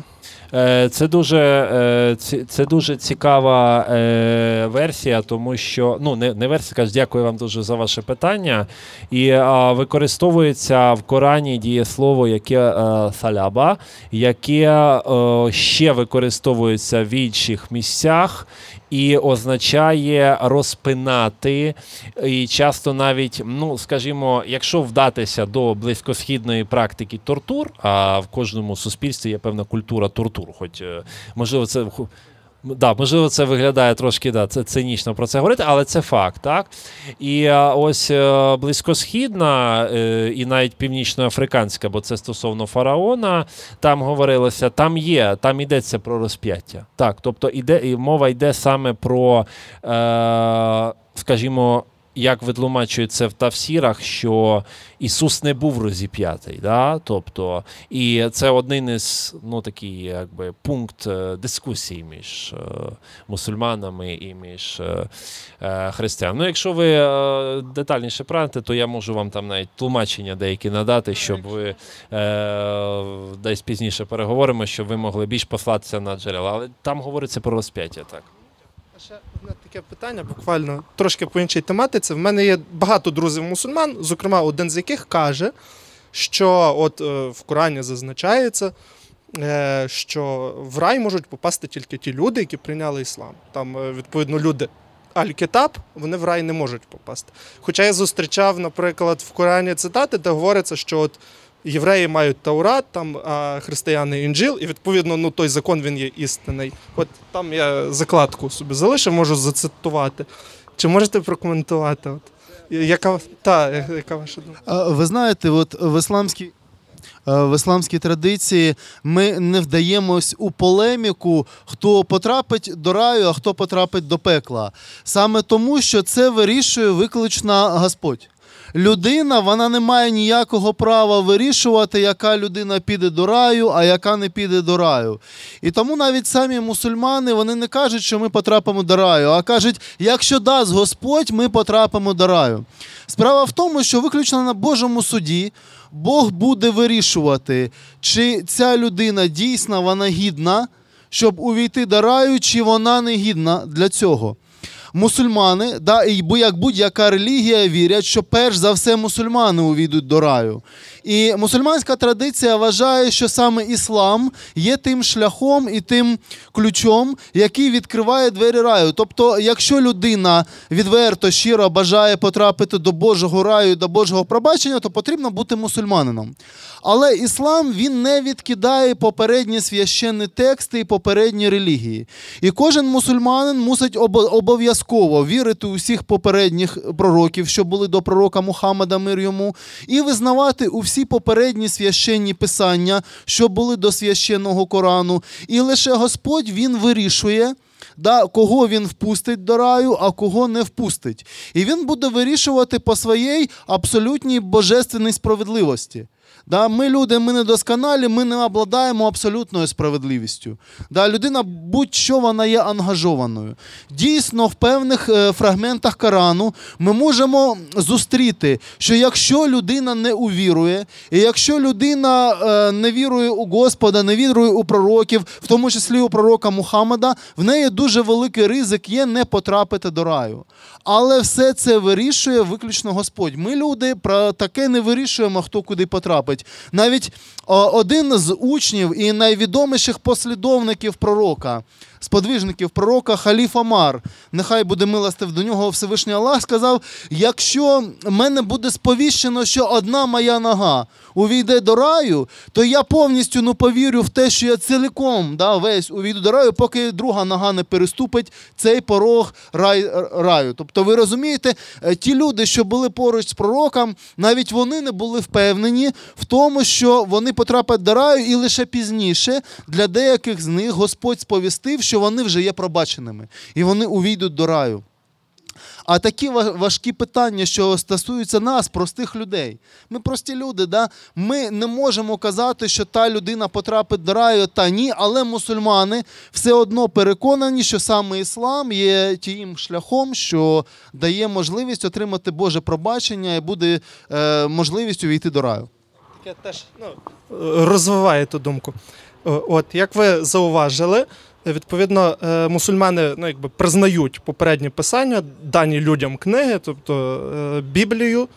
[SPEAKER 3] Е, Це дуже, е, це дуже цікава е, версія, тому що ну не, не версія, кажу, дякую вам дуже за ваше питання. І використовується в Корані дієслово, яке саляба, яке ще використовується в інших місцях. І означає розпинати, і часто навіть, ну скажімо, якщо вдатися до близькосхідної практики тортур, а в кожному суспільстві є певна культура тортур, хоч е, можливо, це Да, можливо, це виглядає трошки да, це цинічно про це говорити, але це факт, так? І е, ось е, близькосхідна е, і навіть північноафриканська, бо це стосовно фараона, там говорилося, там є, там йдеться про розп'яття. Так, тобто іде, і мова йде саме про, скажімо, як видлумачують це в тавсірах, що Ісус не був розіп'ятий. Да? Тобто, і це один із ну, такий, якби, пункт е, дискусії між е, мусульманами і між е, християнами. Ну, якщо ви детальніше прагнете, то я можу вам там навіть тлумачення деякі надати, щоб ви десь пізніше переговоримо, щоб ви могли більш послатися на джерела. Але там говориться про розп'яття, так.
[SPEAKER 8] Таке питання, буквально трошки по іншій тематиці. В мене є багато друзів мусульман, зокрема, один з яких каже, що от е, в Корані зазначається, е, що в рай можуть попасти тільки ті люди, які прийняли іслам. Там, е, відповідно, люди Аль-Китаб, вони в рай не можуть попасти. Хоча я зустрічав, наприклад, в Корані цитати, де говориться, що от євреї мають Таурат, там, а християни інджил, і відповідно ну, той закон він є істинний. От там я закладку собі залишив, можу зацитувати. Чи можете прокоментувати? От, яка, та, яка ваша думка?
[SPEAKER 5] Ви знаєте, от в ісламській. В ісламській традиції ми не вдаємось у полеміку, хто потрапить до раю, а хто потрапить до пекла. Саме тому, що це вирішує виключно Господь. Людина вона не має ніякого права вирішувати, яка людина піде до раю, а яка не піде до раю. І тому навіть самі мусульмани вони не кажуть, що ми потрапимо до раю, а кажуть, якщо дасть Господь, ми потрапимо до раю. Справа в тому, що виключно на Божому суді Бог буде вирішувати, чи ця людина дійсно вона гідна, щоб увійти до раю, чи вона не гідна для цього. Мусульмани, да, і як будь-яка релігія вірять, що перш за все мусульмани увійдуть до раю. І мусульманська традиція вважає, що саме іслам є тим шляхом і тим ключом, який відкриває двері раю. Тобто, якщо людина відверто щиро бажає потрапити до Божого раю, до Божого пробачення, то потрібно бути мусульманином. Але іслам він не відкидає попередні священні тексти і попередні релігії. І кожен мусульманин мусить обов'язково вірити у всіх попередніх пророків, що були до пророка Мухаммада мир йому, і визнавати у всі попередні священні писання, що були до священного Корану. І лише Господь він вирішує. Да, кого він впустить до раю, а кого не впустить. І він буде вирішувати по своїй абсолютній божественній справедливості. Да, ми люди, ми недосконалі, ми не обладаємо абсолютною справедливістю. Да, людина, будь-що вона є ангажованою. Дійсно, в певних е, фрагментах Корану ми можемо зустріти, що якщо людина не увірує, і якщо людина е, не вірує у Господа, не вірує у пророків, в тому числі у пророка Мухаммада, в неї дуже великий ризик є не потрапити до раю. Але все це вирішує виключно Господь. Ми, люди, про таке не вирішуємо, хто куди потрапить. Навіть один з учнів і найвідоміших послідовників пророка, сподвижників пророка Халіф Амар, нехай буде милостив до нього Всевишній Аллах, сказав: якщо мене буде сповіщено, що одна моя нога увійде до раю, то я повністю ну, повірю в те, що я цілком да, весь увійду до раю, поки друга нога не переступить цей порог рай, раю. Тобто, ви розумієте, е, ті люди, що були поруч з пророком, навіть вони не були впевнені в тому, що вони потраплять до раю, і лише пізніше для деяких з них Господь сповістив, що вони вже є пробаченими, і вони увійдуть до раю. А такі важкі питання, що стосуються нас, простих людей. Ми прості люди, да? ми не можемо казати, що та людина потрапить до раю, та ні, але мусульмани все одно переконані, що саме іслам є тим шляхом, що дає можливість отримати Боже пробачення і буде е, можливість увійти до раю.
[SPEAKER 8] Таке теж ну, е, розвиває ту думку. От, як ви зауважили, відповідно, е, мусульмани ну, якби, признають попередні писання, дані людям книги, тобто е, Біблію,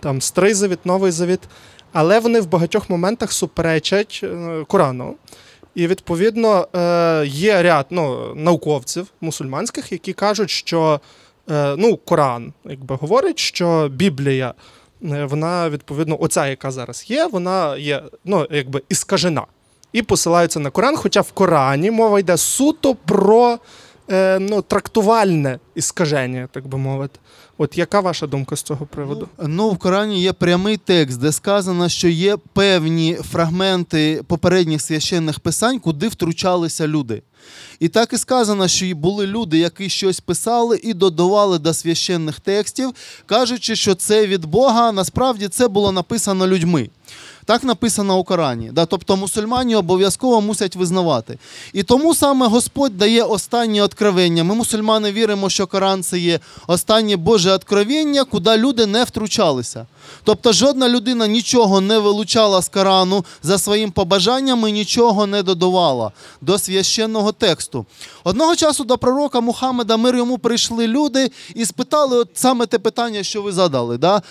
[SPEAKER 8] там Старий Завіт, Новий Завіт, але вони в багатьох моментах суперечать е, Корану. І відповідно є ряд ну, науковців мусульманських, які кажуть, що ну, Коран якби, говорить, що Біблія вона відповідно, оця, яка зараз є, вона є ну, якби іскажена. І посилаються на Коран, хоча в Корані мова йде суто про е, ну, трактувальне іскаження, так би мовити. От яка ваша думка з цього приводу?
[SPEAKER 5] Ну, в Корані є прямий текст, де сказано, що є певні фрагменти попередніх священних писань, куди втручалися люди. І так і сказано, що були люди, які щось писали і додавали до священних текстів, кажучи, що це від Бога, а насправді це було написано людьми. Так написано у Корані. Да? Тобто мусульмані обов'язково мусять визнавати. І тому саме Господь дає останнє откровення. Ми, мусульмани, віримо, що Коран це є останнє Боже откровення, куди люди не втручалися. Тобто жодна людина нічого не вилучала з Корану за своїм побажанням і нічого не додавала до священного тексту. Одного часу до пророка Мухаммеда мир йому прийшли люди і спитали от саме те питання, що ви задали. Да?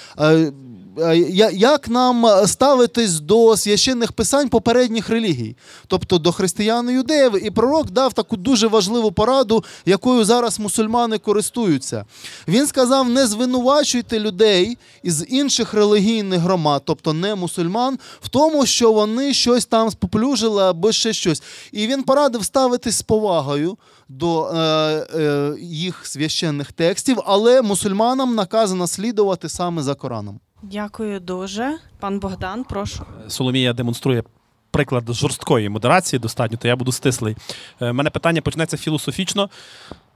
[SPEAKER 5] Е, е, Як нам ставитись до священних писань попередніх релігій, тобто до християн і юдеїв? І пророк дав таку дуже важливу пораду, якою зараз мусульмани користуються. Він сказав: не звинувачуйте людей із інших релігійних громад, тобто не мусульман, в тому, що вони щось там споплюжили або ще щось. І він порадив ставитись з повагою до е, е, їх священних текстів, але мусульманам наказано слідувати саме за Кораном.
[SPEAKER 1] Дякую дуже. Пан Богдан, прошу.
[SPEAKER 4] Соломія демонструє приклад жорсткої модерації достатньо, то я буду стислий. У мене питання почнеться філософічно,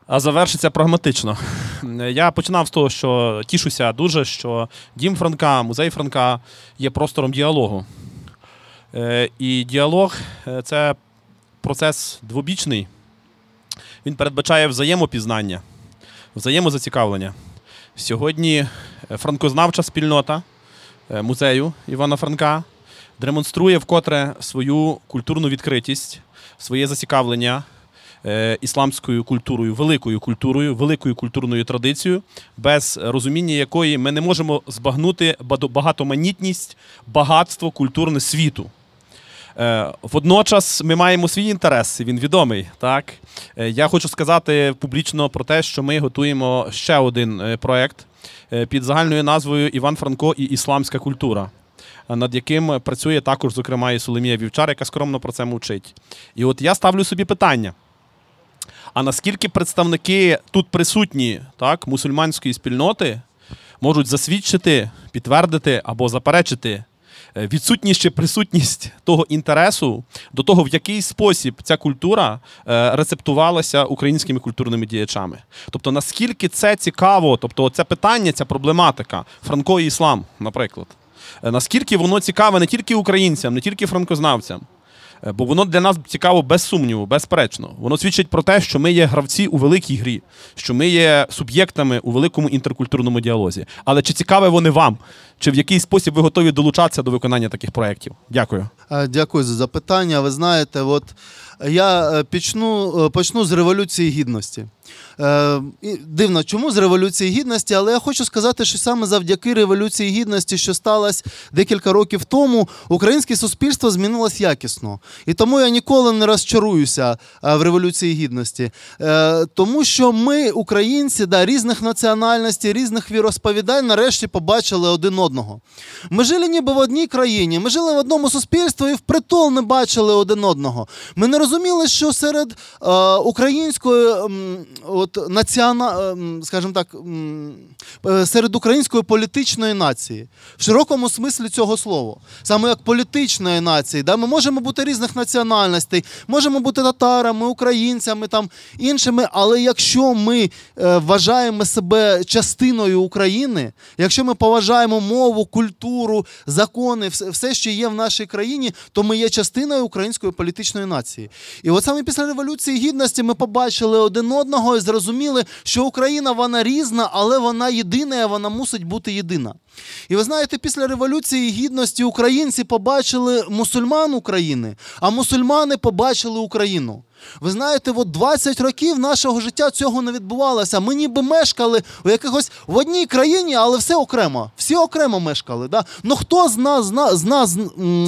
[SPEAKER 4] а завершиться прагматично. Е, Я починав з того, що тішуся дуже, що дім Франка, музей Франка є простором діалогу. Е, І діалог е, це процес двобічний. Він передбачає взаємопізнання, взаємозацікавлення. Сьогодні е, франкознавча спільнота е, музею Івана Франка демонструє вкотре свою культурну відкритість, своє зацікавлення е, ісламською культурою, великою культурою, великою культурною традицією, без розуміння якої ми не можемо збагнути багатоманітність, багатство культурне світу. Е, Водночас ми маємо свій інтерес, він відомий. Так? Е, Я хочу сказати публічно про те, що ми готуємо ще один е, проект під загальною назвою Іван Франко і ісламська культура, над яким працює також, зокрема, і Соломія Вівчар, яка скромно про це мовчить. І от я ставлю собі питання. А наскільки представники тут присутні так, мусульманської спільноти можуть засвідчити, підтвердити або заперечити відсутність чи присутність того інтересу до того, в який спосіб ця культура е, рецептувалася українськими культурними діячами. Тобто, наскільки це цікаво, тобто це питання, ця проблематика, Франко і іслам, наприклад. Е, Наскільки воно цікаве не тільки українцям, не тільки франкознавцям, Е, бо воно для нас цікаво без сумніву, безперечно. Воно свідчить про те, що ми є гравці у великій грі, що ми є суб'єктами у великому інтеркультурному діалозі. Але чи цікаве вони вам? Чи в який спосіб ви готові долучатися до виконання таких проєктів? Дякую.
[SPEAKER 5] Е, Дякую за запитання. Ви знаєте, от я е, почну, е, почну з Революції Гідності. Е, дивно, чому з Революції Гідності, але я хочу сказати, що саме завдяки Революції Гідності, що сталося декілька років тому, українське суспільство змінилось якісно. І тому я ніколи не розчаруюся е, в Революції Гідності. Е, Тому що ми, українці, да, різних національностей, різних віросповідань, нарешті побачили один одного. Ми жили ніби в одній країні, ми жили в одному суспільстві і впритул не бачили один одного. Ми не розуміли, що серед української от, націона, ем, скажімо так, е, серед української політичної нації, в широкому смислі цього слова, саме як політичної нації, да, ми можемо бути різних національностей, можемо бути татарами, українцями, там, іншими, але якщо ми е, вважаємо себе частиною України, якщо ми поважаємо мову, культуру, закони, все, що є в нашій країні, то ми є частиною української політичної нації. І от саме після Революції Гідності ми побачили один одного і зрозуміли, що Україна вона різна, але вона єдина, і вона мусить бути єдина. І ви знаєте, після Революції Гідності українці побачили мусульман України, а мусульмани побачили Україну. Ви знаєте, от 20 років нашого життя цього не відбувалося. Ми ніби мешкали у якихось в одній країні, але все окремо. Всі окремо мешкали. Да? Ну хто з нас, з нас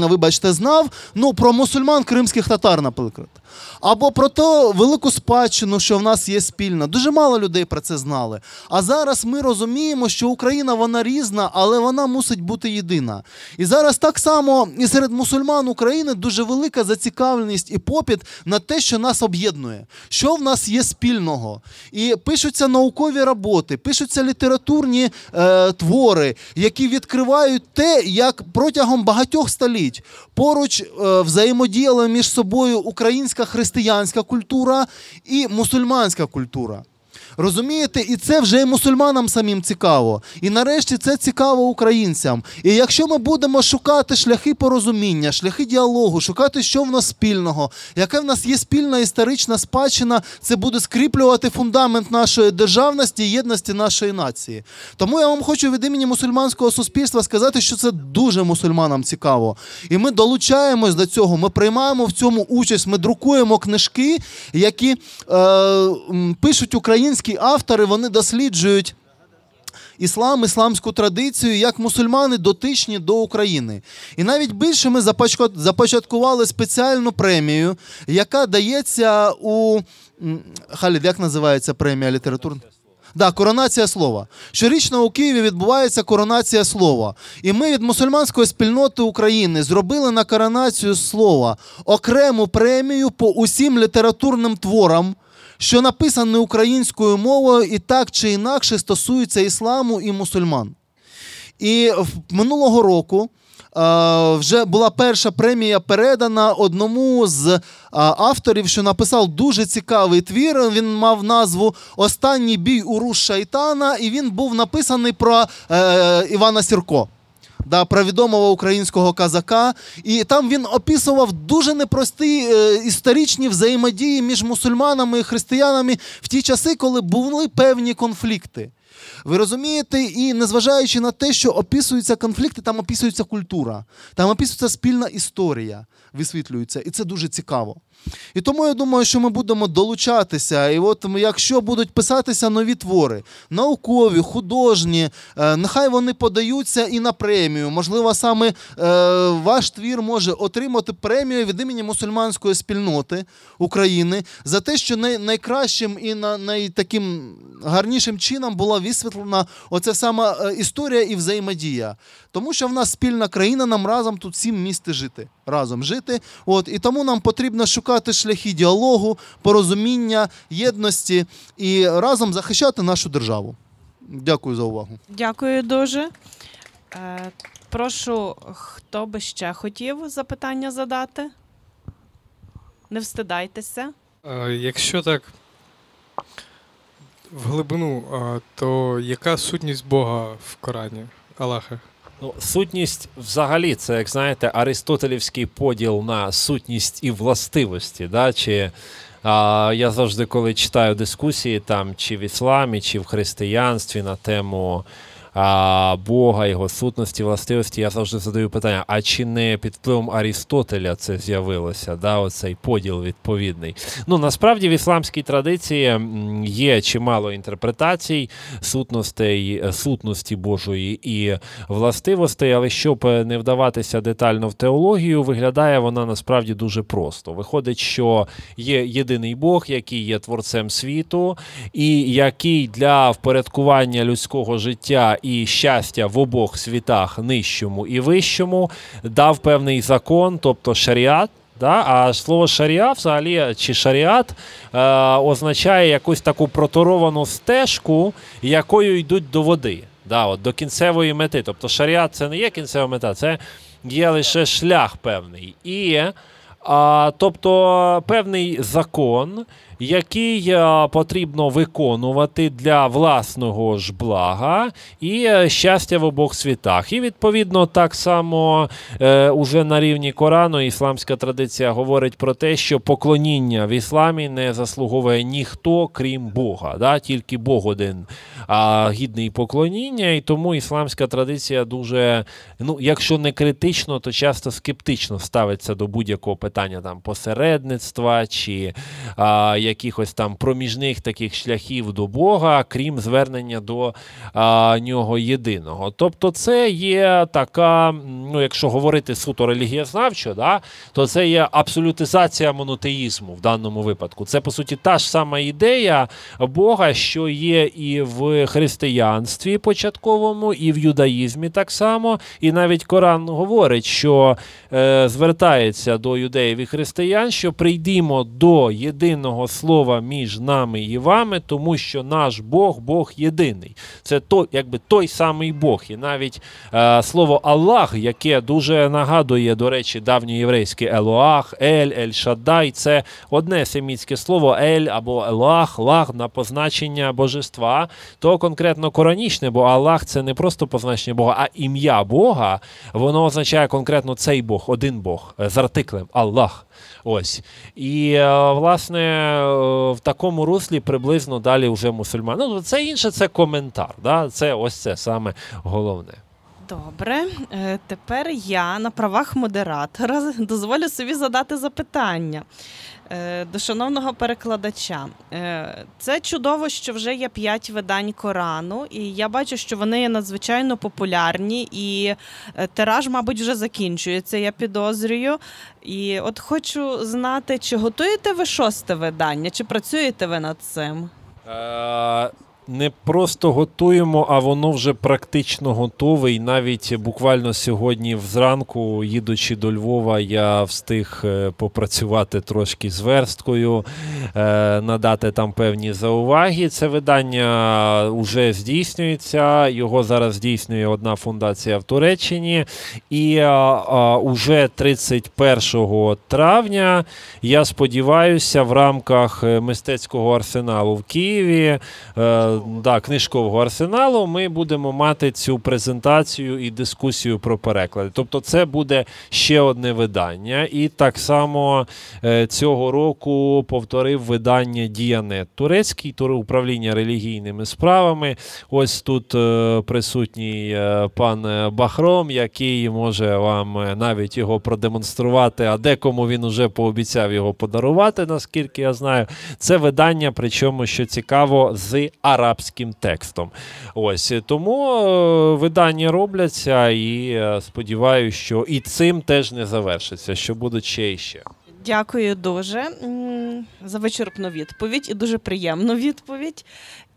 [SPEAKER 5] вибачте, знав ну, про мусульман кримських татар, наприклад? Або про ту велику спадщину, що в нас є спільна. Дуже мало людей про це знали. А зараз ми розуміємо, що Україна вона різна, але вона мусить бути єдина. І зараз так само і серед мусульман України дуже велика зацікавленість і попіт на те, що нас об'єднує, що в нас є спільного. І пишуться наукові роботи, пишуться літературні е, твори, які відкривають те, як протягом багатьох століть поруч е, взаємодіяли між собою українська християнська культура і мусульманська культура. Розумієте, і це вже і мусульманам самим цікаво. І нарешті це цікаво українцям. І якщо ми будемо шукати шляхи порозуміння, шляхи діалогу, шукати, що в нас спільного, яка в нас є спільна історична спадщина, це буде скріплювати фундамент нашої державності і єдності нашої нації. Тому я вам хочу від імені мусульманського суспільства сказати, що це дуже мусульманам цікаво. І ми долучаємось до цього, ми приймаємо в цьому участь, ми друкуємо книжки, які е, пишуть українські автори, вони досліджують. Іслам, ісламську традицію, як мусульмани дотичні до України. І навіть більше ми започаткували спеціальну премію, яка дається у Халід, як називається премія літературна? Да, коронація слова. Щорічно у Києві відбувається коронація слова. І ми від мусульманської спільноти України зробили на коронацію слова окрему премію по усім літературним творам, що написані українською мовою і так чи інакше стосуються ісламу і мусульман. І минулого року е, вже була перша премія передана одному з е, авторів, що написав дуже цікавий твір. Він мав назву Останній бій у руш шайтана, і він був написаний про е, Івана Сірко. Да, про відомого українського казака, і там він описував дуже непрості е, історичні взаємодії між мусульманами і християнами в ті часи, коли були певні конфлікти. Ви розумієте, і незважаючи на те, що описуються конфлікти, там описується культура, там описується спільна історія, висвітлюється, і це дуже цікаво. І тому я думаю, що ми будемо долучатися. І от якщо будуть писатися нові твори, наукові, художні, е, нехай вони подаються і на премію. Можливо, саме е, ваш твір може отримати премію від імені мусульманської спільноти України за те, що най- найкращим і на найтаким гарнішим чином була висвітлена оця сама е, історія і взаємодія. Тому що в нас спільна країна, нам разом тут всім місти жити. Разом жити. От, і тому нам потрібно шукати шляхи діалогу, порозуміння, єдності і разом захищати нашу державу. Дякую за увагу.
[SPEAKER 1] Дякую дуже. Е, прошу, хто би ще хотів запитання задати? Не встидайтеся.
[SPEAKER 9] Е, Якщо так в глибину, то яка сутність Бога в Корані, Аллаха?
[SPEAKER 3] Ну, сутність взагалі, це, як знаєте, аристотелівський поділ на сутність і властивості. Да? Чи, а, я завжди, коли читаю дискусії, там, чи в ісламі, чи в християнстві на тему а, Бога, його сутності, властивості, я завжди задаю питання: а чи не під впливом Арістотеля це з'явилося? Да, Оцей поділ відповідний. Ну, насправді в ісламській традиції є чимало інтерпретацій сутностей, е, сутності Божої і властивостей, але щоб е, не вдаватися детально в теологію, виглядає вона насправді дуже просто. Виходить, що є єдиний Бог, який є творцем світу, і який для впорядкування людського життя і щастя в обох світах, нижчому і вищому, дав певний закон, тобто шаріат. Да? А слово шаріа взагалі чи шаріат е, означає якусь таку проторовану стежку, якою йдуть до води, да, от, до кінцевої мети. Тобто шаріат це не є кінцева мета, це є лише шлях певний. І а, тобто певний закон, який потрібно виконувати для власного ж блага і е, щастя в обох світах. І відповідно так само е, уже на рівні Корану ісламська традиція говорить про те, що поклоніння в ісламі не заслуговує ніхто, крім Бога. Да? Тільки Бог один гідний поклоніння, і тому ісламська традиція дуже, ну, якщо не критично, то часто скептично ставиться до будь-якого питання там посередництва чи а, якихось там проміжних таких шляхів до Бога, крім звернення до а, нього єдиного. Тобто, це є така, ну, якщо говорити суто релігієзнавчо, да, то це є абсолютизація монотеїзму в даному випадку. Це по суті та ж сама ідея Бога, що є і в християнстві початковому, і в юдаїзмі так само. І навіть Коран говорить, що е, звертається до юдеїв і християн, що прийдімо до єдиного слова між нами і вами, тому що наш Бог Бог єдиний. Це той, якби той самий Бог. І навіть е, слово Аллах, яке дуже нагадує, до речі, давньоєврейське Елоах, Ель, Ель Шаддай, це одне семітське слово Ель або Елоах, Лах на позначення божества, то конкретно коранічне, бо Аллах це не просто позначення Бога, а ім'я Бога, воно означає конкретно цей Бог, один Бог е, з артиклем Аллах. Ось. І, е, власне, е, в такому руслі приблизно далі вже мусульмани. Ну, це інше, це коментар. Да? Це ось це саме головне.
[SPEAKER 1] Добре, Е, тепер я на правах модератора дозволю собі задати запитання до шановного перекладача. Е, Це чудово, що вже є п'ять видань Корану, і я бачу, що вони є надзвичайно популярні, і е, тираж, мабуть, вже закінчується, я підозрюю. І от хочу знати, чи готуєте ви шосте видання, чи працюєте ви над цим?
[SPEAKER 3] Е, не просто готуємо, а воно вже практично готове. І навіть буквально сьогодні зранку, їдучи до Львова, я встиг е, попрацювати трошки з версткою, е, надати там певні зауваги. Це видання вже здійснюється. Його зараз здійснює одна фундація в Туреччині. І а, а, уже 31 травня, я сподіваюся, в рамках е, мистецького арсеналу в Києві. Да, книжкового арсеналу, ми будемо мати цю презентацію і дискусію про переклади. Тобто, це буде ще одне видання. І так само е, цього року повторив видання Діянет турецький тур управління релігійними справами. Ось тут е, присутній е, пан Бахром, який може вам навіть його продемонструвати, а декому він уже пообіцяв його подарувати, наскільки я знаю. Це видання, причому що цікаво, з арабським текстом. Ось тому е, видання робляться, і е, сподіваюся, що і цим теж не завершиться, що будуть ще і ще.
[SPEAKER 1] Дякую дуже за вичерпну відповідь і дуже приємну відповідь.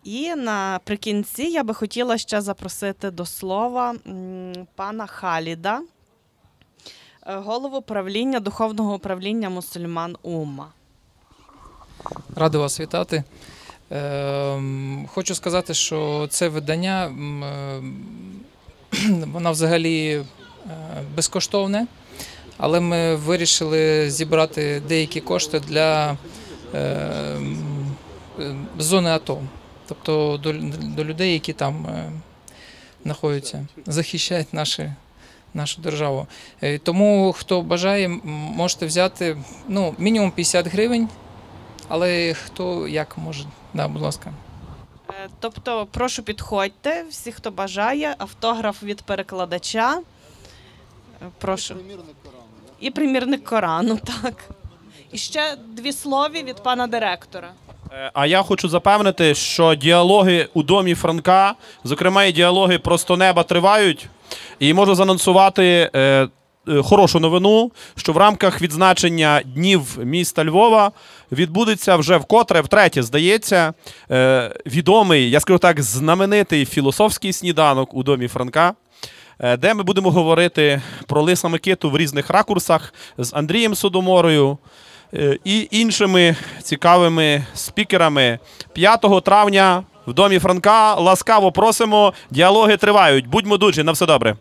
[SPEAKER 1] І наприкінці я би хотіла ще запросити до слова пана Халіда, е, голову правління духовного управління мусульман Умма.
[SPEAKER 9] Радий вас вітати. Ем, Хочу сказати, що це видання, м, е, воно взагалі е, безкоштовне, але ми вирішили зібрати деякі кошти для е, м, е, зони АТО, тобто до, до людей, які там е, знаходяться, захищають наші, нашу державу. Е, Тому, хто бажає, можете взяти ну, мінімум 50 гривень, але хто як може, да, будь ласка.
[SPEAKER 1] Е, Тобто, прошу підходьте, всі, хто бажає, автограф від перекладача. Е, Прошу. І примірник Корану, так. І ще дві слові від пана директора.
[SPEAKER 4] Е, А я хочу запевнити, що діалоги у домі Франка, зокрема і діалоги просто неба тривають. І можу заанонсувати е, хорошу новину, що в рамках відзначення днів міста Львова відбудеться вже вкотре, втретє, здається, е, відомий, я скажу так, знаменитий філософський сніданок у домі Франка. е, Де ми будемо говорити про Лиса Микиту в різних ракурсах з Андрієм Содоморою, е, і іншими цікавими спікерами 5 травня в домі Франка. Ласкаво просимо. Діалоги тривають. Будьмо дуджі, на все добре.